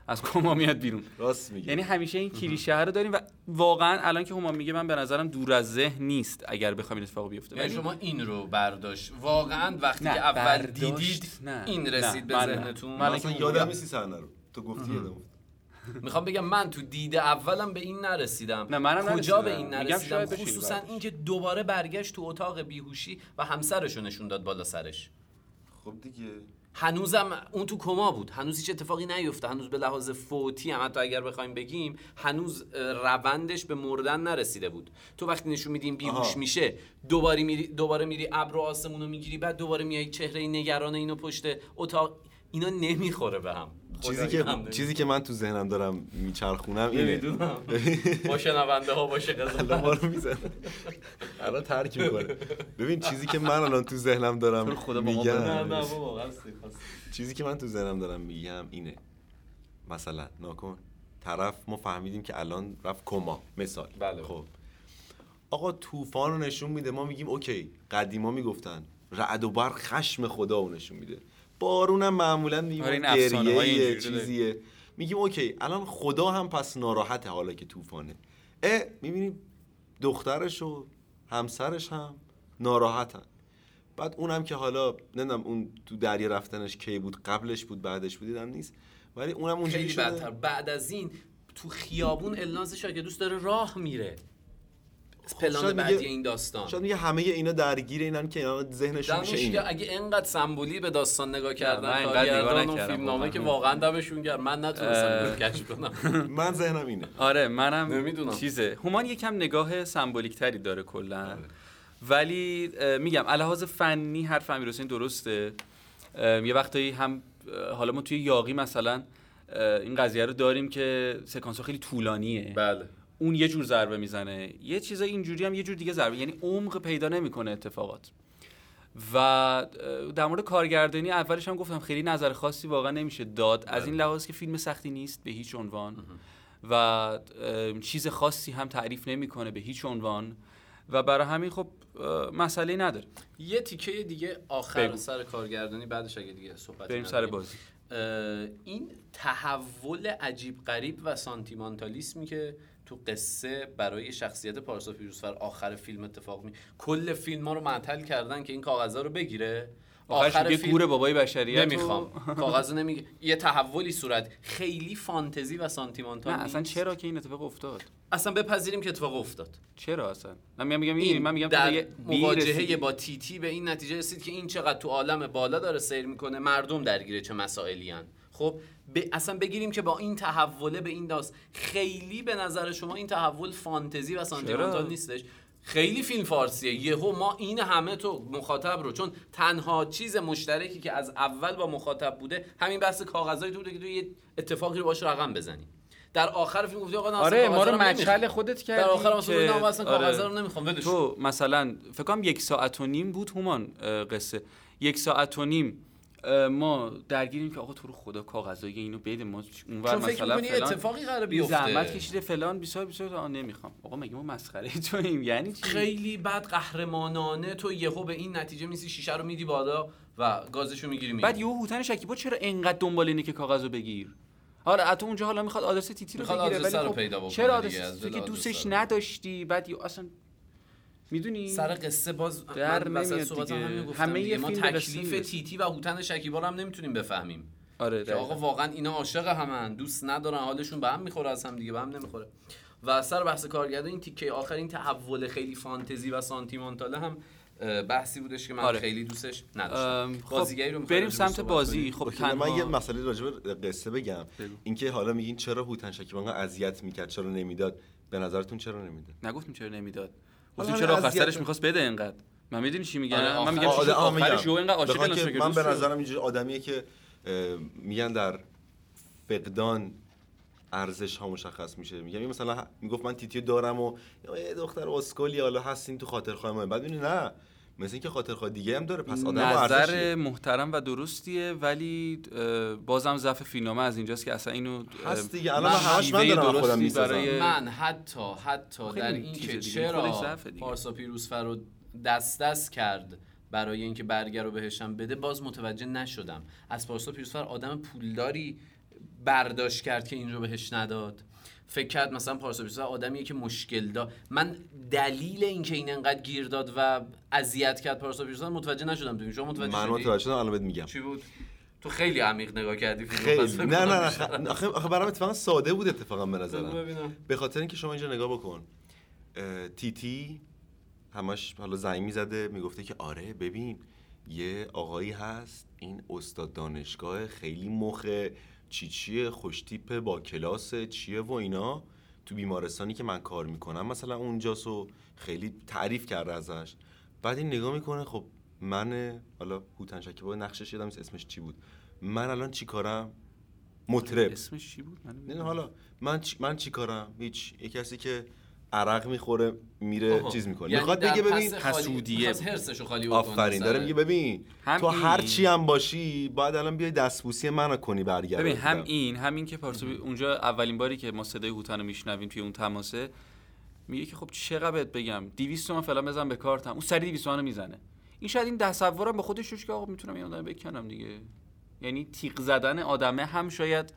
از کما میاد بیرون. راست میگی. یعنی همیشه این کلیشه رو داریم و واقعا الان که هما میگه من به نظرم دور از ذهن نیست اگر بخوایم این اتفاق بیفته. یعنی ولی شما این رو برداشت. واقعا وقتی نه، که اول برداشت دیدید نه. این نه، رسید به من نه. ذهنتون. من من اصلا یادم نیستی صحنه رو. تو گفتی یادم افتاد. می‌خوام بگم من تو دید اولم به این نرسیدم. نه، منم کجا. به این میگم نرسیدم؟ شاید بشه خصوصا این اینکه دوباره برگشت تو اتاق بیهوشی و همسرشو نشون داد بالا سرش. خب دیگه. هنوزم اون تو کما بود. هنوز هیچ اتفاقی نیفته هنوز به لحاظ فوتی هم حتی اگر بخوایم بگیم هنوز روندش به مردن نرسیده بود. تو وقتی نشون میدیم بیهوش آها. میشه دوباره میری دوباره میری ابر و آسمون رو می‌گیری بعد دوباره میای چهره نگران اینو پشت اتاق اینا نمی‌خوره به هم. چیزی که چیزی که من تو ذهنم دارم میچرخونم اینه. نمی‌دونم. با شنونده ها باشه قضا ما رو می‌زنه الان ترک می‌کنه. ببین چیزی که من الان تو ذهنم دارم میگم نه نه بابا قصدی، قصدی. چیزی که من تو ذهنم دارم میگم اینه. مثلا ناکن طرف ما فهمیدیم که الان رفت کما. مثال. بله. خب. آقا طوفان رو نشون میده. ما میگیم okay قدیما می‌گفتن رعد و برق خشم خدا رو نشون میده. بارونم معمولا میگیم آره، این گریه. چیزیه. میگیم okay الان خدا هم پس ناراحته حالا که طوفانه. اه می‌بینیم دخترش و همسرش هم ناراحتن. بعد اونم که حالا نمی‌دونم اون تو دریا رفتنش کی بود قبلش بود بعدش بود دیدم نیست. ولی اونم اونجوری شده. بدتر. بعد از این تو خیابون الناز شاگه دوست داره راه میره. پلان بعدی میگه- این داستان. شاید میگه همه اینا درگیر اینن که اینا ذهنشون میشه که اگه انقدر سمبولی به داستان نگاه من کردن اینقدر نگاه کارگردان نکردم فیلم نامه واقعا. که واقعا دمشون گرم. من نتونستم کشف کنم من ذهنم اینه. آره منم نمی‌دونم. چیزه. هومان یکم نگاه سمبولیک تری داره آره. کلا ولی اه، میگم لحاظ فنی حرف امیر حسین درسته یه وقتایی هم حالا ما توی یاقی مثلا این قضیه رو داریم که سکانس ها خیلی طولانیه. بله. اون یه جور ضربه می‌زنه. یه چیزای اینجوری هم یه جور دیگه ضربه. یعنی عمق پیدا نمی‌کنه اتفاقات. و در مورد کارگردانی اولش هم گفتم خیلی نظر خاصی واقعا نمیشه داد. از این لحاظ که فیلم سختی نیست به هیچ عنوان. و چیز خاصی هم تعریف نمی‌کنه به هیچ عنوان. و برای همین خب مسئله نداره. یه تیکه دیگه آخر بگو. سر کارگردانی بعدش اگه دیگه صحبت بریم سر بازی. این تحول عجیب غریب و سانتیمانتالیسمی که تو قصه برای شخصیت پارسا پیروزفر آخر فیلم اتفاق می کل فیلم ها رو معطل کردن که این کاغذها رو بگیره. آخرش میگه گور بابای بشریت نمی‌خوام. کاغذ نمیگه. یه تحولی صورت. خیلی فانتزی و سانتیمانتال نه اصلا. چرا که این اتفاق افتاد؟ اصلا بپذیریم که اتفاق افتاد. چرا اصلا؟ من میگم میگم این من میگم در مواجهه. با تیتی به این نتیجه رسید که این چقدر تو عالم بالا داره سیر می‌کنه. مردم درگیره چه مسائلی هن. خب به اصلا بگیریم که با این تحوله به این داست خیلی به نظر شما این تحول فانتزی و سانتیمانتال چرا؟ نیستش خیلی فیلم فارسیه یهو ما این همه تو مخاطب رو چون تنها چیز مشترکی که از اول با مخاطب بوده همین بحث کاغذایی تو بوده که تو یه اتفاقی رو باش رقم بزنی در آخر فیلم گفتی آقا آره ما رو. مچل خودت کردی در آخر که- نه اصلا آره. کاغذ رو نمی‌خوام ولش کن. تو مثلا فکر کنم یک ساعت و نیم بود هومان اه، قصه یک ساعت و نیم ما درگیریم که آقا تو رو خدا کاغذای اینو بده ما اونور فکر مثلا می‌کنی فلان اتفاقی قراره بیفته. زحمت کشیده فلان بیسار بیسار آ نمی‌خوام. آقا مگه ما مسخره توییم؟ یعنی چی؟ خیلی بد قهرمانانه تو یهو به این نتیجه میسی شیشه رو میدی بالا و گازشو می‌گیری میری. بعد یهو هوتن شکیبا چرا انقدر دنبال اینه که کاغذو بگیر؟ حالا حتی اونجا حالا می‌خواد آدرس تیتی رو بگیره ولی خب پیدا بکنه چرا آدرس تو که دوستش. نداشتی؟ بعد اصلا می‌دونی سر قصه باز در نمیاد دیگه. همه. یه ما تکلیف. تیتی و هوتن شکیبا رو هم نمی‌تونیم بفهمیم آره که آقا. واقعا اینا عاشق همن دوست ندارن حالشون به هم می‌خوره از هم دیگه به هم نمی‌خوره و سر بحث کارگردان این تیکه آخر این تحول خیلی فانتزی و سانتیمانتاله هم بحثی بودش که من آره. خیلی دوستش نداشتم خب بازیگری رو بریم سمت بازی؟ خب اوکی، من یه تنها مسئله راجع به قصه بگم. اینکه حالا میگین چرا هوتن شکیبا انقدر اذیت می‌کرد چرا نمی‌داد به نظرتون چرا نمی‌داد نگفتیم چرا نمی‌داد گفتیم چرا آخر اذیت- سرش می‌خواست بده اینقدر؟ من می‌دونی چی میگم؟ آره، من میگم آه، آخرش اینقدر عاشق من به. نظرم اینجوری آدمیه که میگن در فقدان ارزش ها مشخص میشه. میگم این مثلا می‌گفت من تیتیو دارم و یا یه دختر اسکلی حالا هستین تو خاطرخواه ما. بعد نه. مثل اینکه خاطرخواه دیگه هم داره پس آدم نظر. محترم و درستیه ولی بازم ضعف فیلمنامه از اینجاست که اصلا اینو هست دیگه الان همش من دارم خودم می‌سازم برای- من حتی حتی در چیز این دیگه، که خودش چرا. پارسا پیروزفر رو دست دست کرد برای اینکه برگر رو بهشم بده باز متوجه نشدم از پارسا پیروزفر آدم پولداری برداشت کرد که این رو بهش نداد فکر کرد مثلا پارسا پیروزفر آدمیه که مشکل داد من دلیل اینکه این انقدر گیر داد و اذیت کرد پارسا پیروزفر متوجه نشدم. تو شما متوجه من؟ متوجه شدم الان بهت میگم. چی بود؟ تو خیلی عمیق نگاه کردی خیلی. نه نه نه. آخه آخه برام اتفاقا ساده بود اتفاقا به نظرم. به خاطر اینکه شما اینجا نگاه بکن. اه، تیتی همش حالا زنگ می‌زده می‌گفته که آره ببین یه آقایی هست این استاد دانشگاه خیلی مخه. چی چیه؟ خوشتیپه با کلاس چیه و اینا؟ تو بیمارستانی که من کار می‌کنم مثلا اونجاست و خیلی تعریف کرده ازش. بعد این نگاه می‌کنه خب من حالا هوتن شکیبا نقشش یادم نیست اسمش چی بود؟ من الان چی کارم؟ مطرب. اسمش چی بود؟ من. حالا من چی, من چی کارم؟ هیچ یه کسی که عرق می‌خوره میره آها. چیز می‌کنه. یعنی می‌خواد بگه ببین حسودیه. حرسشو خالی بکنه آفرین. داره میگه ببین هم تو این- هر چی هم باشی باید الان بیای دستبوسی منو کنی برگرد ببین هم این همین که پارسا اونجا اولین باری که ما صدای هوتن رو میشنویم توی اون تماسه میگه که خب چقدر بهت بگم 200 تومن فعلا بزن به کارتم. اون سری 200 تومن می‌زنه. این شاید این تصورم به خودش روش که آقا می‌تونم این آدم بکنم دیگه. یعنی تیغ زدن آدمه هم شاید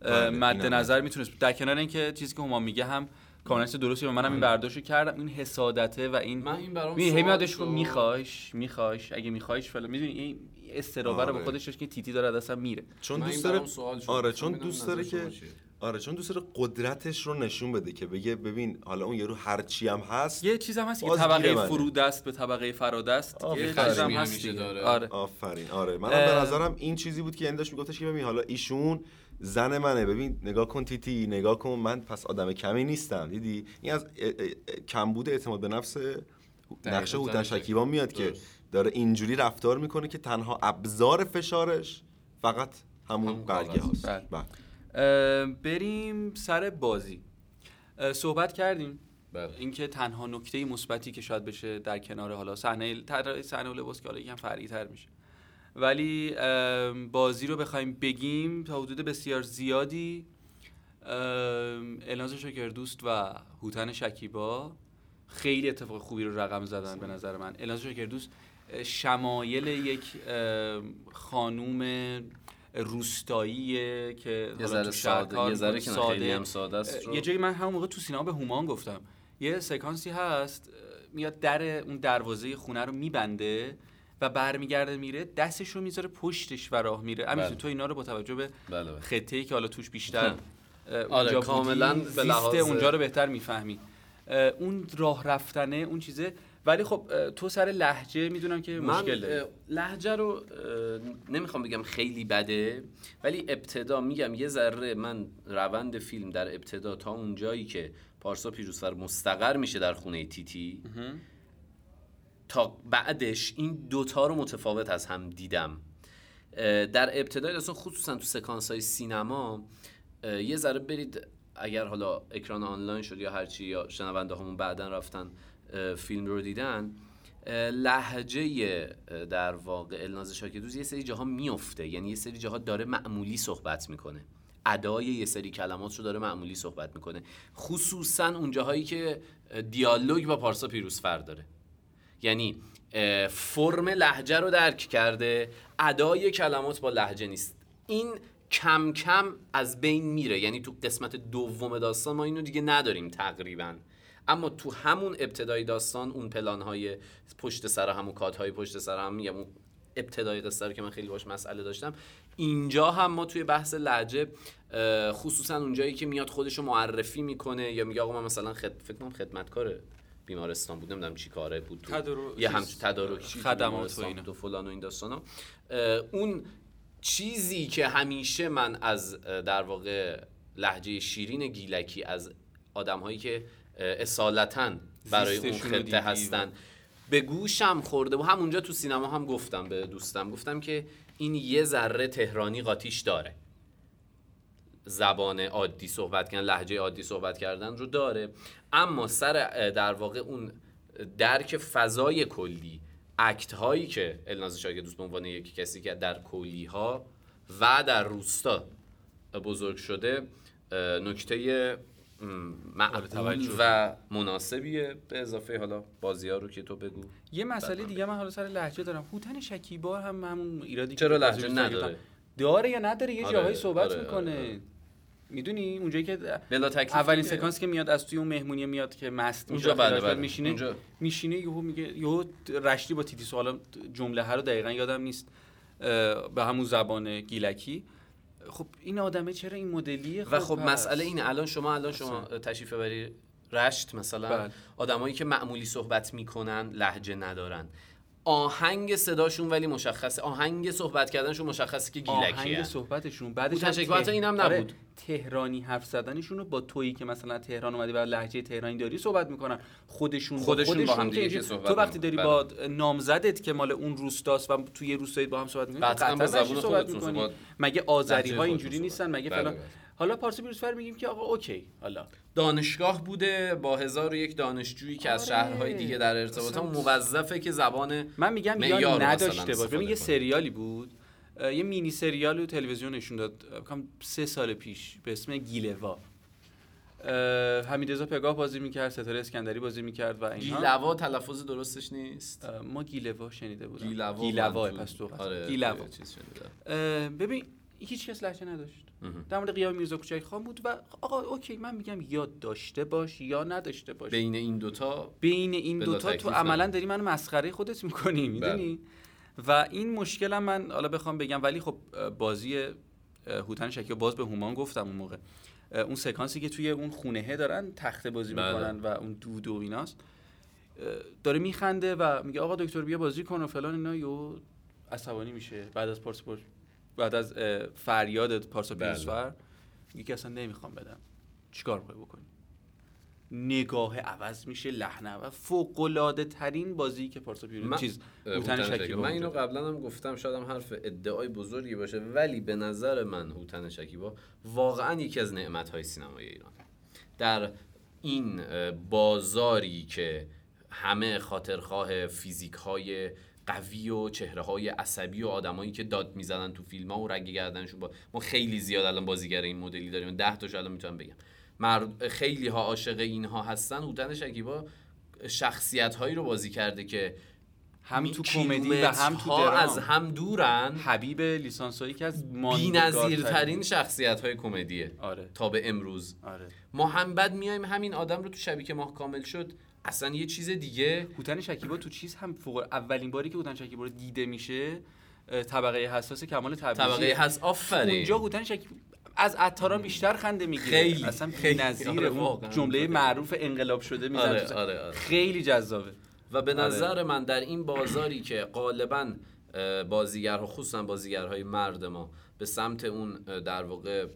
بله، مد نظر می‌تونست. در کنار اینکه چیزی که همان میگه هم کاملا چیز درستی و منم این برداشتو کردم این حسادته و این من این برام. رو میخوایش میخوایش اگه میخوایش فعلا می‌دونی این استرابه رو به آره. خودش که تیتی داره دستم میره چون دوست داره. آره چون دوست داره که. آره چون دوست داره قدرتش رو نشون بده که بگه ببین حالا اون یارو هر چی هم هست یه چیز هم هست که طبقه منه. فرود است به طبقه فراد است آفرین. یه چیز هم خشمی هست. داره. آره آفرین آره منم. به نظرم این چیزی بود که یعنی داشت میگفتش که ببین حالا ایشون زن منه ببین نگاه کن تیتی نگاه کن من پس آدم کمی نیستم دیدی این از اه، اه، اه، کمبود اعتماد به نفس نقش دقیقاً. هوتن شکیبا میاد که درست. داره اینجوری رفتار می‌کنه که تنها ابزار فشارش فقط همون برگه کاغذ. هاست بله. بله. بریم سر بازی صحبت کردیم بله. اینکه تنها نکته مثبتی که شاید بشه در کنار حالا صحنه صحنه لباس که حالا یکم فرعی تر میشه ولی بازی رو بخوایم بگیم تا حدود بسیار زیادی. الناز شکردوست و هوتن شکیبا خیلی اتفاق خوبی رو رقم زدن به نظر من. الناز شکردوست شمایل یک خانوم روستاییه که یه ذره ساده یه ذره. که خیلی هم ساده است یه جایی من همون موقع تو سینما به هومان گفتم. یه سکانسی هست میاد در اون دروازه خونه رو میبنده. و برمیگرده میره دستش رو می‌ذاره پشتش و راه میره. همین بله. تو اینا رو با توجه به بله بله. خطه ای که حالا توش بیشتر آره، اونجا کاملاً به لحاظ- اونجا رو بهتر می‌فهمی. اون راه رفتنه اون چیزه. ولی خب تو سر لحجه می‌دونم که من مشکل داری. لهجه رو نمی‌خوام بگم خیلی بده ولی ابتدا میگم یه ذره من روند فیلم در ابتدا تا اون جایی که پارسا پیروزفر مستقر میشه در خونه تیتی تا بعدش این دوتا رو متفاوت از هم دیدم. در ابتدای داستان خصوصا تو سکانس های سینما یه ذره برید اگر حالا اکران آنلاین شد یا هرچی یا شنونده همون بعدا رفتن فیلم رو دیدن اه، در واقع الناز شاکردوز یه سری جاها میفته یعنی یه سری جاها داره معمولی صحبت می‌کنه. ادای یه سری کلمات رو داره معمولی صحبت می‌کنه. خصوصا اون جاهایی که دیالوگ با پارسا پیروزفر داره. یعنی فرم لحجه رو درک کرده ادای کلمات با لحجه نیست. این کم کم از بین میره. یعنی تو قسمت دوم داستان ما اینو دیگه نداریم تقریبا. اما تو همون ابتدای داستان اون پلان های پشت سر هم و کات های پشت سر هم میگم اون ابتدای قصه رو که من خیلی باش مسئله داشتم اینجا هم ما توی بحث لحجه خصوصا اونجایی که میاد خودش رو معرفی می‌کنه یا میگه آقا من مثلا خد... فکر کنم خدمتکار بیمارستان بود نمی‌دونم چی کاره بود تو تدارو- یه همچین تدارکی تو خدمات و اینا. بود و فلان و این داستانا اون چیزی که همیشه من از در واقع لحجه شیرین گیلکی از آدم هایی که اصالتا برای اون خطه و- هستن به گوشم خورده و همونجا تو سینما هم گفتم به دوستم. گفتم که این یه ذره تهرانی قاطیش داره. زبان عادی صحبت کردن لحجه عادی صحبت کردن رو داره. اما سر در واقع اون درک فضای کلی اکت هایی که الناز شاگرد دوست به عنوان یک کسی که در کلی ها و در روستا بزرگ شده نکته معقول. و مناسبیه. به اضافه حالا بازی ها رو که تو بگو. یه مسئله دیگه من حالا سر لهجه دارم. هوتن شکیبا هم همون ایرادی چرا داشت نداره؟ داره؟ یا نداره؟ یه آره، جاهایی صحبت آره، می‌کنه. آره، آره. می‌دونی اونجایی که اولین. سکانس که میاد از توی اون مهمونی میاد که مست اونجا بله، خیلی بله. میشینه اونجا. میشینه یهو میگه یهو رشتی با تیتی سوالا جمله ها رو دقیقا یادم نیست به همون زبان گیلکی خب این آدمه چرا این مدلیه و خب پس؟ مسئله اینه الان شما الان شما تشریف ببری رشت مثلا بله. آدمایی که معمولی صحبت می‌کنن لهجه ندارن آهنگ صداشون ولی مشخصه آهنگ صحبت کردنشون مشخصه که گیلکیه آهنگ صحبتشون بعدش ته- اینم آره، نبود. تهرانی حرف زدنشون رو با تویی که مثلا تهران اومدی و لهجه تهرانی داری صحبت می‌کنن خودشون با خودشون با هم دیگه که صحبت تو وقتی. داری با نامزدت که مال اون روستاست و توی روستایی با هم صحبت می‌کنی قطعاً با زبون خودتون می‌کنی صحبت- مگه آذری ها اینجوری. نیستن مگه بله، فلان بله. حالا پارسی بیروسفر میگیم که آقا اوکی حالا. دانشگاه بوده با هزار و یک دانشجویی که از آره. شهرهای دیگه در ارتباط هم موظفه که زبان من میگم یا نداشته مثلا باش استفاده ببین یه. سریالی بود یه مینی سریال رو تلویزیون نشون داد بکنم سه سال پیش به اسم گیلوا. حمیدرضا پگاه بازی می‌کرد ستاره اسکندری بازی می‌کرد و اینها. گیلوا تلفظ درستش نیست؟ ما گیلوا شنیده بودم. گیلوا گیلوا پس تو. آره گیلوا ببین هیچ کس لهجه نداشت. در مورد قیام میرزا کوچک خان بود و آقا اوکی من میگم یا داشته باش یا نداشته باش. بین این دوتا بین این دوتا تو عملا. داری منو مسخره خودت می‌کنی می‌دونی؟ و این مشکلم من حالا بخوام بگم ولی خب بازی هوتن شکی باز به هومان گفتم اون موقع. اون سکانسی که توی اون خونهه دارن تخته بازی بله. می‌کنن و اون دود و ایناست داره میخنده و میگه آقا دکتر بیا بازی کن و فلان اینا یو عصبانی میشه بعد از پارس- بعد از اه، فریاد پارسا بله. پیروزفر میگه که اصلا نمی‌خوام بدم. چیکار می‌خوای بکنی؟ نگاه عوض میشه لحنه و فوق العاده ترین بازی که پارسا پیروز من- چیز هوتن شکیبا من اینو. قبلا هم گفتم شاید هم حرف ادعای بزرگی باشه ولی به نظر من هوتن شکیبا واقعا یکی از نعمت‌های سینمای ایران. در این بازاری که همه خاطرخواه فیزیک های قوی و چهره های عصبی و آدمایی که داد می‌زدن تو فیلم ها و رگ گردنشون با ما خیلی زیاد الان بازیگر این مدلی داریم. ده تاشو الان می‌تونم بگم. مرد خیلی ها عاشق اینها هستن. هوتن شکیبا شخصیت هایی رو بازی کرده که هم تو کمدی و هم تو درام. از هم دورن. حبیب لیسانسایی که از بی ماندگارترین- شخصیت های کمدیه. آره. تا به امروز. آره. ما هم بعد میایم همین آدم رو تو شبی که ماه کامل شد اصلا یه چیز دیگه هوتن شکیبا تو چیز هم فوق اولین باری که هوتن شکیبا رو دیده میشه طبقه حساس کمال تبریزی طبقه هست آفرین اونجا هوتن شکیبا از عطاران بیشتر خنده می‌گیره خیلی، اصلا خیلی. بی‌نظیره آره،. جمله معروف انقلاب شده می‌زنه آره،. آره، آره. خیلی جذابه و به آره. نظر من در این بازاری که غالبا بازیگرها خصوصا بازیگرهای مرد ما به سمت اون در واقع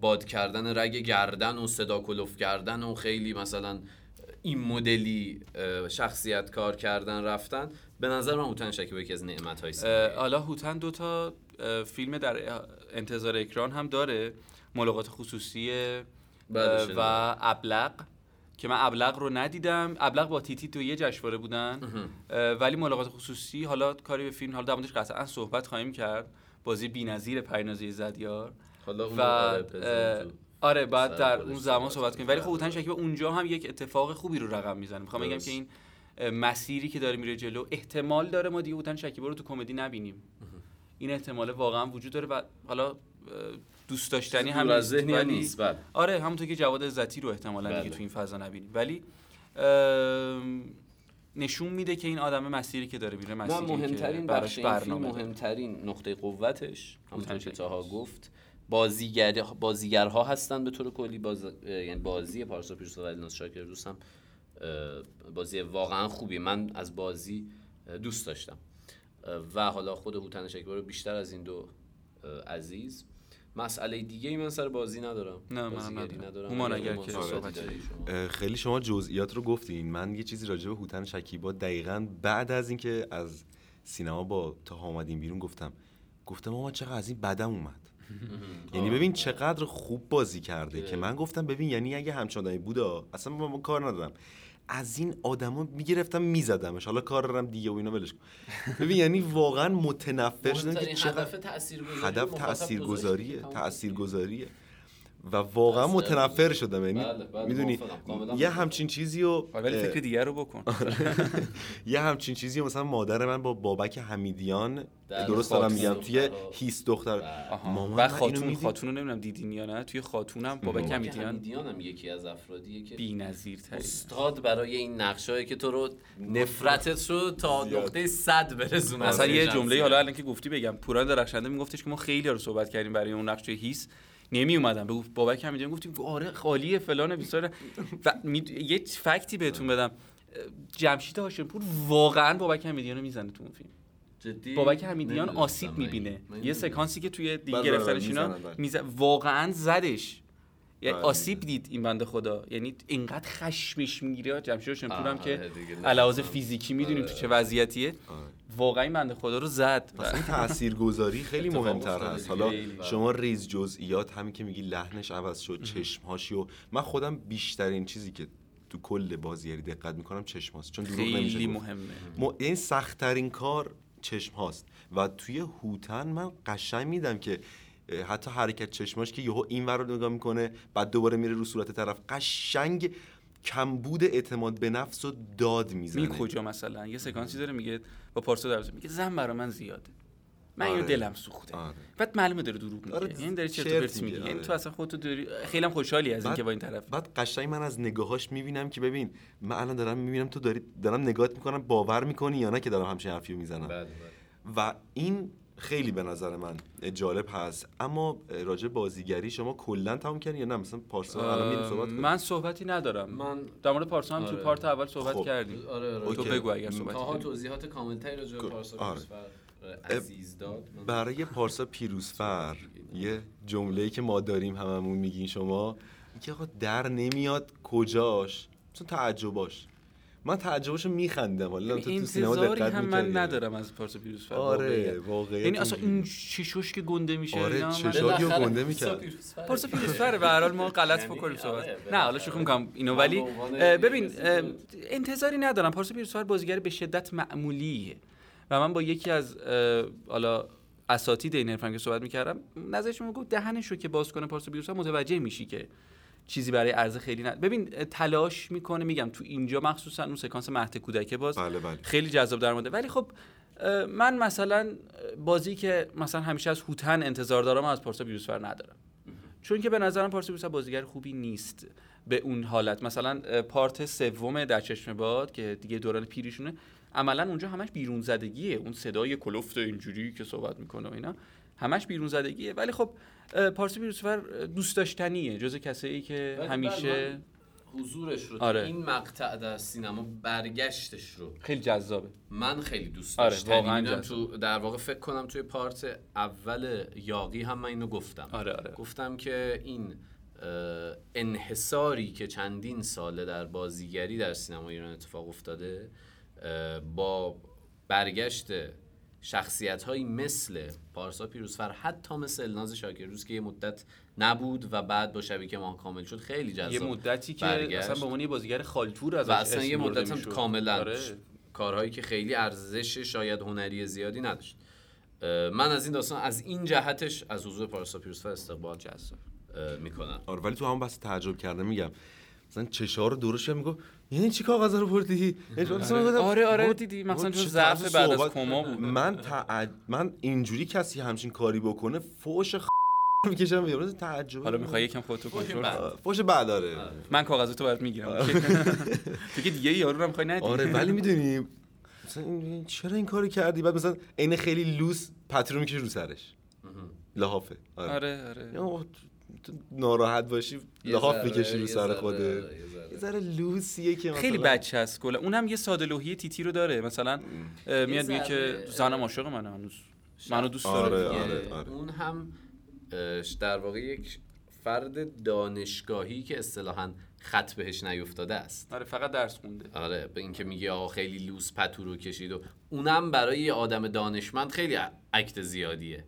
باد کردن رگ گردن و صدا کلوف کردن و خیلی مثلا این مدلی شخصیت کار کردن رفتن به نظر من هوتن شکیبا یکی از نعمت های حالا هوتن دو تا اه، فیلم در انتظار اکران هم داره. ملاقات خصوصی و. ابلق که من ابلق رو ندیدم. ابلق با تیتی تو یه جشنواره بودن. ولی ملاقات خصوصی حالا کاری به فیلم حالا در موردش قطعا صحبت خواهیم کرد. بازی بی‌نظیر پرینازی زدیار حالا اون و آره،. آره بعد در اون زمان صحبت کنیم ولی خب کنیم. هوتن شکیبا اونجا هم یک اتفاق خوبی رو رقم می‌زنه می‌خوام بگم. که این مسیری که داره میره جلو احتمال داره ما دیگه هوتن شکیبا رو تو کمدی نبینیم این احتمال واقعا وجود داره و حالا دوست داشتنی هم از نیست، بله آره همونطور که جواد عزتی رو احتمالا بله. دیگه تو این فضا نبینیم ولی نشون میده که این آدم مسیری که داره میره مسیری مهمترین که براش برنامه. مهمترین نقطه قوتش همونطور که تاها گفت بازیگر بازیگرها هستن به طور کلی. باز... یعنی بازی پارسا پیروز و الناز شاکر دوست هم اه، بازی واقعا خوبی. من از بازی دوست داشتم. و حالا خود هوتن شکر رو بیشتر از این دو عزیز. مسئله دیگه ای من سر بازی ندارم. نه، منم بازیگری ندارم. ندارم. هومان اگر که شما. خیلی شما جزئیات رو گفتین. من یه چیزی راجع به هوتن شکیبا دقیقا بعد از اینکه از سینما با تا آمدیم بیرون گفتم. گفتم ما چقدر از این بدم اومد. یعنی ببین چقدر خوب بازی کرده که من گفتم ببین یعنی اگه همچون آدمی بودا اصلا من کار ندارم. از این آدما می‌گرفتم میزدمش. حالا کار دارم دیگه و اینا ولش کن. ببین یعنی واقعا متنفر شدم که چقدر هدف تاثیرگذاریه. تاثیرگذاریه و واقعا متنفر شدم یعنی بله، بله، می‌دونی یه. همچین چیزی رو ولی اه، فکر دیگر رو بکن. یه همچین چیزی مثلا مادر من با بابک حمیدیان در درست دارم میگم توی دخترها. هیس دختر. مامان و خاتون؟ خاتون رو نمی‌دونم دیدین یا نه؟ توی خاتونم بابک حمیدیان. هم یکی از افرادیه که بی‌نظیر استاد برای این نقشایی که تو رو نفرتت رو تا نقطه صد برسونه. مثلا یه جمله. حالا الان که گفتی بگم پوران درخشنده میگفتش که ما خیلی رو صحبت کردیم برای اون نقش توی هیس. نمی اومدم به بابک هم می‌گفتیم گفتیم آره خالیه فلان بیسار و می... یه فکتی بهتون بدم. جمشید هاشمپور واقعا بابک حمیدیان رو می‌زنه تو اون فیلم. جدی؟ بابک نمی‌دونستم آسیب. می‌بینه. یه. سکانسی که توی دیگه گرفتنش اینا. میزن واقعا زدش. یعنی بله. آسیب دید این بنده خدا یعنشید اینقدر خشمش می‌گیره جمشید هاشمپور هم که آره نه. علاوه فیزیکی می‌دونیم آره. تو چه وضعیتیه آره. واقعا این بنده خدا رو زد اصلا تاثیرگذاری خیلی مهمتر هست. حالا. شما ریز جزئیات همین که میگی لحنش عوض شد چشمهاشی و من خودم بیشترین چیزی که تو کل بازیگری دقت می‌کنم چشم هاست چون دروغ نمیشه خیلی. مهمه م... این سختترین کار چشم هاست و توی هوتن من قشنگ میدم که حتی حرکت چشماش که یهو این ور رو نگاه می‌کنه بعد دوباره میره رو صورت طرف. قشنگ کمبود اعتماد به نفس و داد می‌زنه. می کجا مثلا؟ یه سکانسی داره میگه با پارسا در میگه زن برا من زیاده. من اینو آره. دلم سوخته. آره. بعد معلومه داره دروغ میگه. آره، یعنی داره چرت و پرت میگه، یعنی آره. تو اصلا خودتو داری خیلی هم خوشحالی از اینکه با این طرف. بعد قشنگ من از نگاهاش می‌بینم که ببین من الان دارم می‌بینم تو داری دارم نگاهت می‌کنم باور می‌کنی یا نه که دارم همچین حرفی رو می‌زنم. بله، بله. و این خیلی به نظر من جالب هست اما راجع بازیگری شما کلا تموم کردین یا نه مثلا پارسا الان صحبت کنیم من صحبتی ندارم من- در مورد پارسا هم تو آره. پارت اول صحبت خب. کردیم آره آره تو. بگو اگر صحبتی تاها داری. توضیحات کاملتری راجع به پارسا آره. پیروزفر عزیز داد برای پارسا پیروزفر یه جمله‌ای که ما داریم هممون میگین شما اینکه آقا در نمیاد کجاش مثلا تعجباش من تعجباشو میخندم. حالا تو تو سینما انتظاری دقت هم من. ندارم از پارسا پیروزفر آره واقعا یعنی اصلا این چشوش که گنده میشه آره، رو بالاخره گنده می‌کرد. پیروزفر. پارسا پیروزفره به هر حال ما غلط یعنی بکنیم صحبت. آره، نه حالا شوخی می‌کنم اینو ولی ببین انتظاری ندارم. پارسا پیروزفر بازیگر به شدت معمولیه. و من با یکی از حالا اساتید این حرفم که صحبت می‌کردم نظرش گفت دهنش رو که باز کنه پارسا پیروزفر متوجه میشی که چیزی برای عرضه خیلی نه ببین تلاش می‌کنه میگم تو اینجا مخصوصا اون سکانس مهد کودکه باز بله بله. خیلی جذاب در مورد ولی خب من مثلا بازی که مثلا همیشه از هوتن انتظار دارم از پارسا پیروزفر ندارم. چون که به نظرم پارسا پیروزفر بازیگر خوبی نیست به اون حالت. مثلا پارت سوم در چشم باد که دیگه دوران پیریشونه عملا اونجا همش بیرون زدگیه. اون صدای کلفت اینجوری که صحبت می‌کنه و اینا. همش بیرون زدگیه. ولی خب اه، پارسا پیروزفر دوست داشتنیه. جز کسایی که ولی همیشه حضورش رو آره. این مقطع در سینما برگشتش رو خیلی جذابه. من خیلی دوست آره، داشتم. واقعاً جذاب. تو در واقع فکر کنم توی پارت اول یاقی هم من اینو گفتم. آره آره. گفتم که این انحصاری که چندین ساله در بازیگری در سینما ایران اتفاق افتاده با برگشت شخصیت هایی مثل پارسا پیروزفر حتی مثل الناز شاکرروز که یه مدت نبود و بعد با شبکه ما کامل شد خیلی جذاب یه مدتی که برگشت. اصلا به عنوان یه بازیگر خالتور ازش و اصلا یه مدت هم. کاملا آره. کارهایی که خیلی ارزش شاید هنری زیادی نداشت من از این داستان از این جهتش از حضور پارسا پیروزفر استقبال جذاب می‌کنم آره ولی تو هم بس تعجب کرده میگم مثلا چشار رو دورش میگو یعنی چی کاغذ رو بردی؟ یعنی گفتم، آره. آره بابا، دیدی مثلا چون ضعف بعد از کما بود. من تعج... من اینجوری کسی همچین کاری بکنه فوش خ... می‌کشم میگم تعجب. حالا می‌خوای یکم خودتو کنترل فوش بعد داره من کاغذاتو برات می‌گیرم. تو که دیگه یارو رو هم می‌خوای ندی. آره ولی می‌دونی مثلا این- چرا این کارو کردی؟ بعد مثلا عین خیلی لوس پتو می‌کشه رو سرش. لحافه آره, آره آره. تو ناراحت باشی لحاف می‌کشی رو سر خوده یه ذره. یه ذره. لوسیه که خیلی بچه است کلا. اونم یه ساده لوحی تیتی رو داره. مثلا میاد میگه که زنم عاشق منه هنوز منو دوست آره، داره. آره، دیگه. آره. اون هم در واقع یک فرد دانشگاهی که اصطلاحا خط بهش نیفتاده است. آره فقط درس خونده. آره به اینکه میگه آقا خیلی لوس پتو رو کشید و اونم برای یه آدم دانشمند خیلی اکت زیادیه.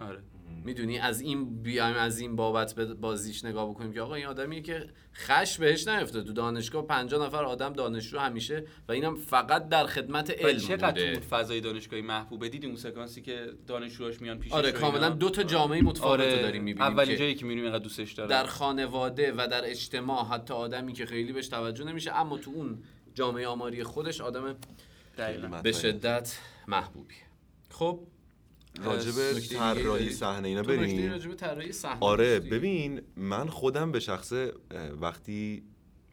آره. می‌دونی؟ از این بیایم از این بابت به بازیش نگاه بکنیم که آقا این آدمیه که خش بهش نیفته تو دانشگاه 50 نفر آدم دانشجو همیشه و اینم فقط در خدمت علم چقدر بوده. تو فضای دانشگاهی محبوبه؟ دیدی اون سکانسی که دانشجوهاش میان پیشش آره کاملا اینا؟ دو تا جامعه متفاوت رو داریم می‌بینیم اولین که جایی که می‌بینیم اینقدر دوستش داره در خانواده و در اجتماع حتی آدمی که خیلی بهش توجه نمیشه اما تو اون جامعه آماری خودش آدم. به شدت محبوبی خب راجب طراحی؟ صحنه اینا بریم. راجب طراحی صحنه آره؟ ببین من خودم به شخصه وقتی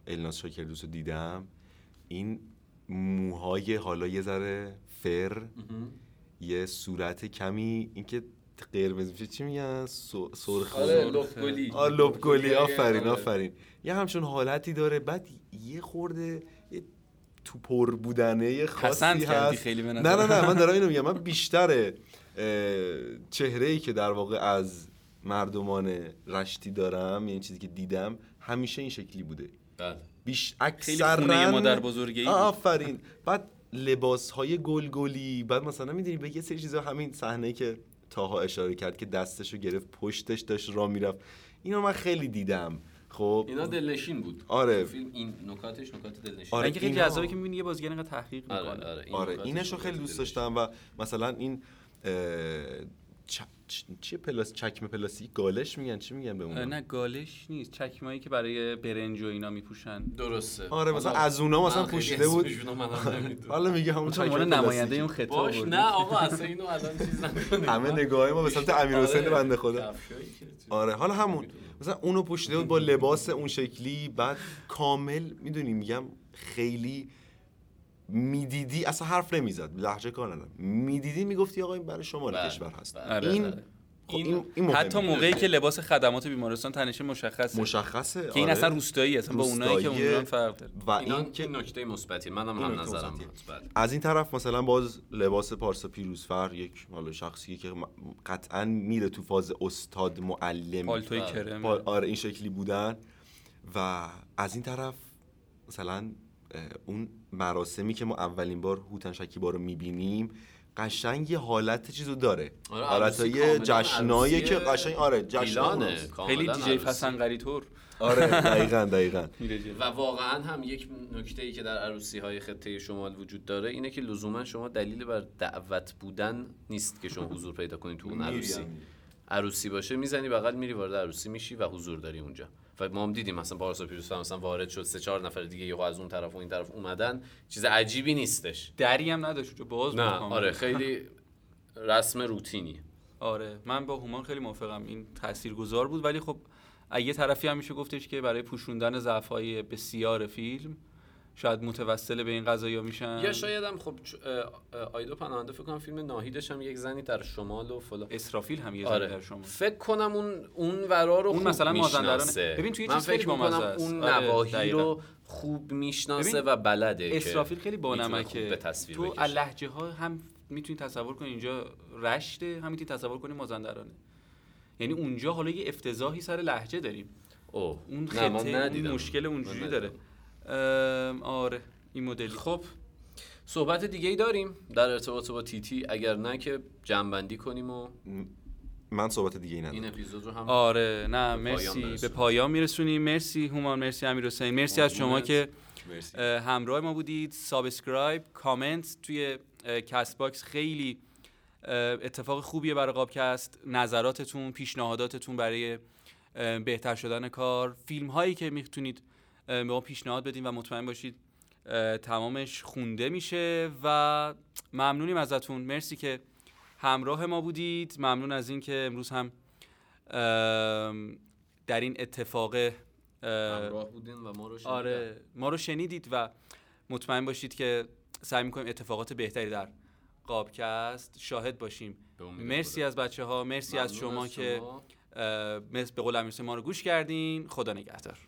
الناز شاکردوس رو دیدم این موهای حالا یه ذره فر یه صورت کمی اینکه قرمز میشه چی میگن؟ سرخ. آره لبگلی آفرین آره. آفرین. یه همچون حالتی داره بعد یه خورده یه تو پر بودنه یه خاصی هست. خیلی نه نه نه من دارم اینو میگم. من بیشتر چهره ای که در واقع از مردمان رشتی دارم یعنی چیزی که دیدم همیشه این شکلی بوده بله. بیش اکثرا خونه مادر بزرگی. آفرین بعد لباس های گلگلی بعد مثلا می‌دونی به یه سری چیزا همین صحنه که تاها اشاره کرد که دستشو گرفت پشتش داشت را می‌رفت اینو من خیلی دیدم خب اینا دلنشین بود آره. فیلم این نکاتش نکات دلنشین آره، اینکه خیلی جذابه که می‌بینی یه بازیگر اینقدر تحقیق آره می‌کنه آره این آره اینشو نکات خیلی دوست. داشتم و مثلا این چ... چ... چیه پلاس چکمه پلاستیک؟ گالش میگن چی میگن به اون نه گالش نیست. چکمایی که برای برنج و اینا میپوشن. درسته. آره مثلا از اونا مثلا پوشیده بود. نمی‌دونم. حالا میگه همون چکمه نماینده. اون خطاب باش. نه آقا اصلا اینو الان چیز نکنه همه نگاه ما به سمت امیر حسین آره، بنده خدا. آره حالا همون. مثلا اونو پوشیده بود با لباس اون شکلی بعد کامل می‌دونی میگم خیلی می‌دیدی اصلا حرف نمی‌زد لحجه کار ندارم می‌دیدی می‌گفتی آقا این برای شمال بله، کشور هست بله. آره، این. خب این, این. حتی موقعی که لباس خدمات بیمارستان تنشه مشخصه مشخصه که این آره. اصلا روستایی اصلا با اونایی که. اونجا فرق داره و این که نکته مثبتی منم هم نکته نظرم بله. از این طرف مثلا باز لباس پارسا پیروزفر یک حالا شخصی که قطعا میره تو فاز استاد معلم پالتوی بله. کرم آره این شکلی بودن و از این طرف مثلا اون مراسمی که ما اولین بار هوتن شکیبا رو می‌بینیم قشنگ یه حالت چیزو داره. آره، کاملا جشنایی که قشنگ آره جشنانه خیلی دیجی. فسنقری طور. آره دقیقا دقیقا. و واقعا هم یک نکته ای که در عروسی های خطه شمال وجود داره اینه که لزوما شما دلیل بر دعوت بودن نیست که شما حضور پیدا کنید تو اون عروسی. هم. عروسی باشه می‌زنی بغل میری وارد عروسی میشی و حضور داری اونجا. و ما هم دیدیم مثلا پارسا پیروز مثلا وارد شد سه چهار نفر دیگه یهو از اون طرف و این طرف اومدن. چیز عجیبی نیستش. دری هم نداشت باز نه. آره خیلی رسم روتینی. آره من با هومان خیلی موافقم این تاثیرگذار بود. ولی خب یه طرفی هم میشه گفتش که برای پوشوندن ضعف‌های بسیار فیلم شاید متوسل به این قضايا میشن یا شاید هم خب آیدا پناهنده فکر کنم فیلم ناهیدش هم یک زنی در شمال و فلان اسرافیل هم یه زنی آره در شما فکر کنم اون اون ورا رو اون خوب مثلا مازندرانه. می‌شناسه. ببین توی چیز خیلی فکر بامزه می‌کنم است. اون آره، نواحی دقیقاً. رو خوب می‌شناسه و بلده اسرافیل خیلی خوب بانمکه تو. لهجه ها هم می‌تونی تصور کنی اینجا رشته هم می‌تونی تصور کنی مازندرانه یعنی اونجا حالا یه افتضاحی سر لهجه داریم اوه اون خطه اون. مشکل اونجوری. داره آره این مدلی. خب صحبت دیگه ای داریم در ارتباط با تیتی. اگر نه که جمع‌بندی کنیم و من صحبت دیگه ای ندارم. این اپیزود رو هم آره نه به پایان مرسی. به. پایان میرسونیم. مرسی هومان مرسی امیر حسین مرسی از شما. که همراه ما بودید. subscribe کامنت توی Castbox خیلی اتفاق خوبیه برای قابکست. نظراتتون پیشنهاداتتون برای بهتر شدن کار. فیلم هایی که می‌تونید به ما پیشنهاد بدین و مطمئن باشید تمامش خونده میشه و ممنونیم ازتون مرسی که همراه ما بودید ممنون از اینکه امروز هم در این اتفاق اه، همراه بودین و ما رو شنیدن. آره ما رو شنیدید و مطمئن باشید که سعی می‌کنیم اتفاقات بهتری در قابکست شاهد باشیم مرسی. از بچه ها مرسی از شما که شما. مثل به قول ما رو گوش کردین خدا نگهدار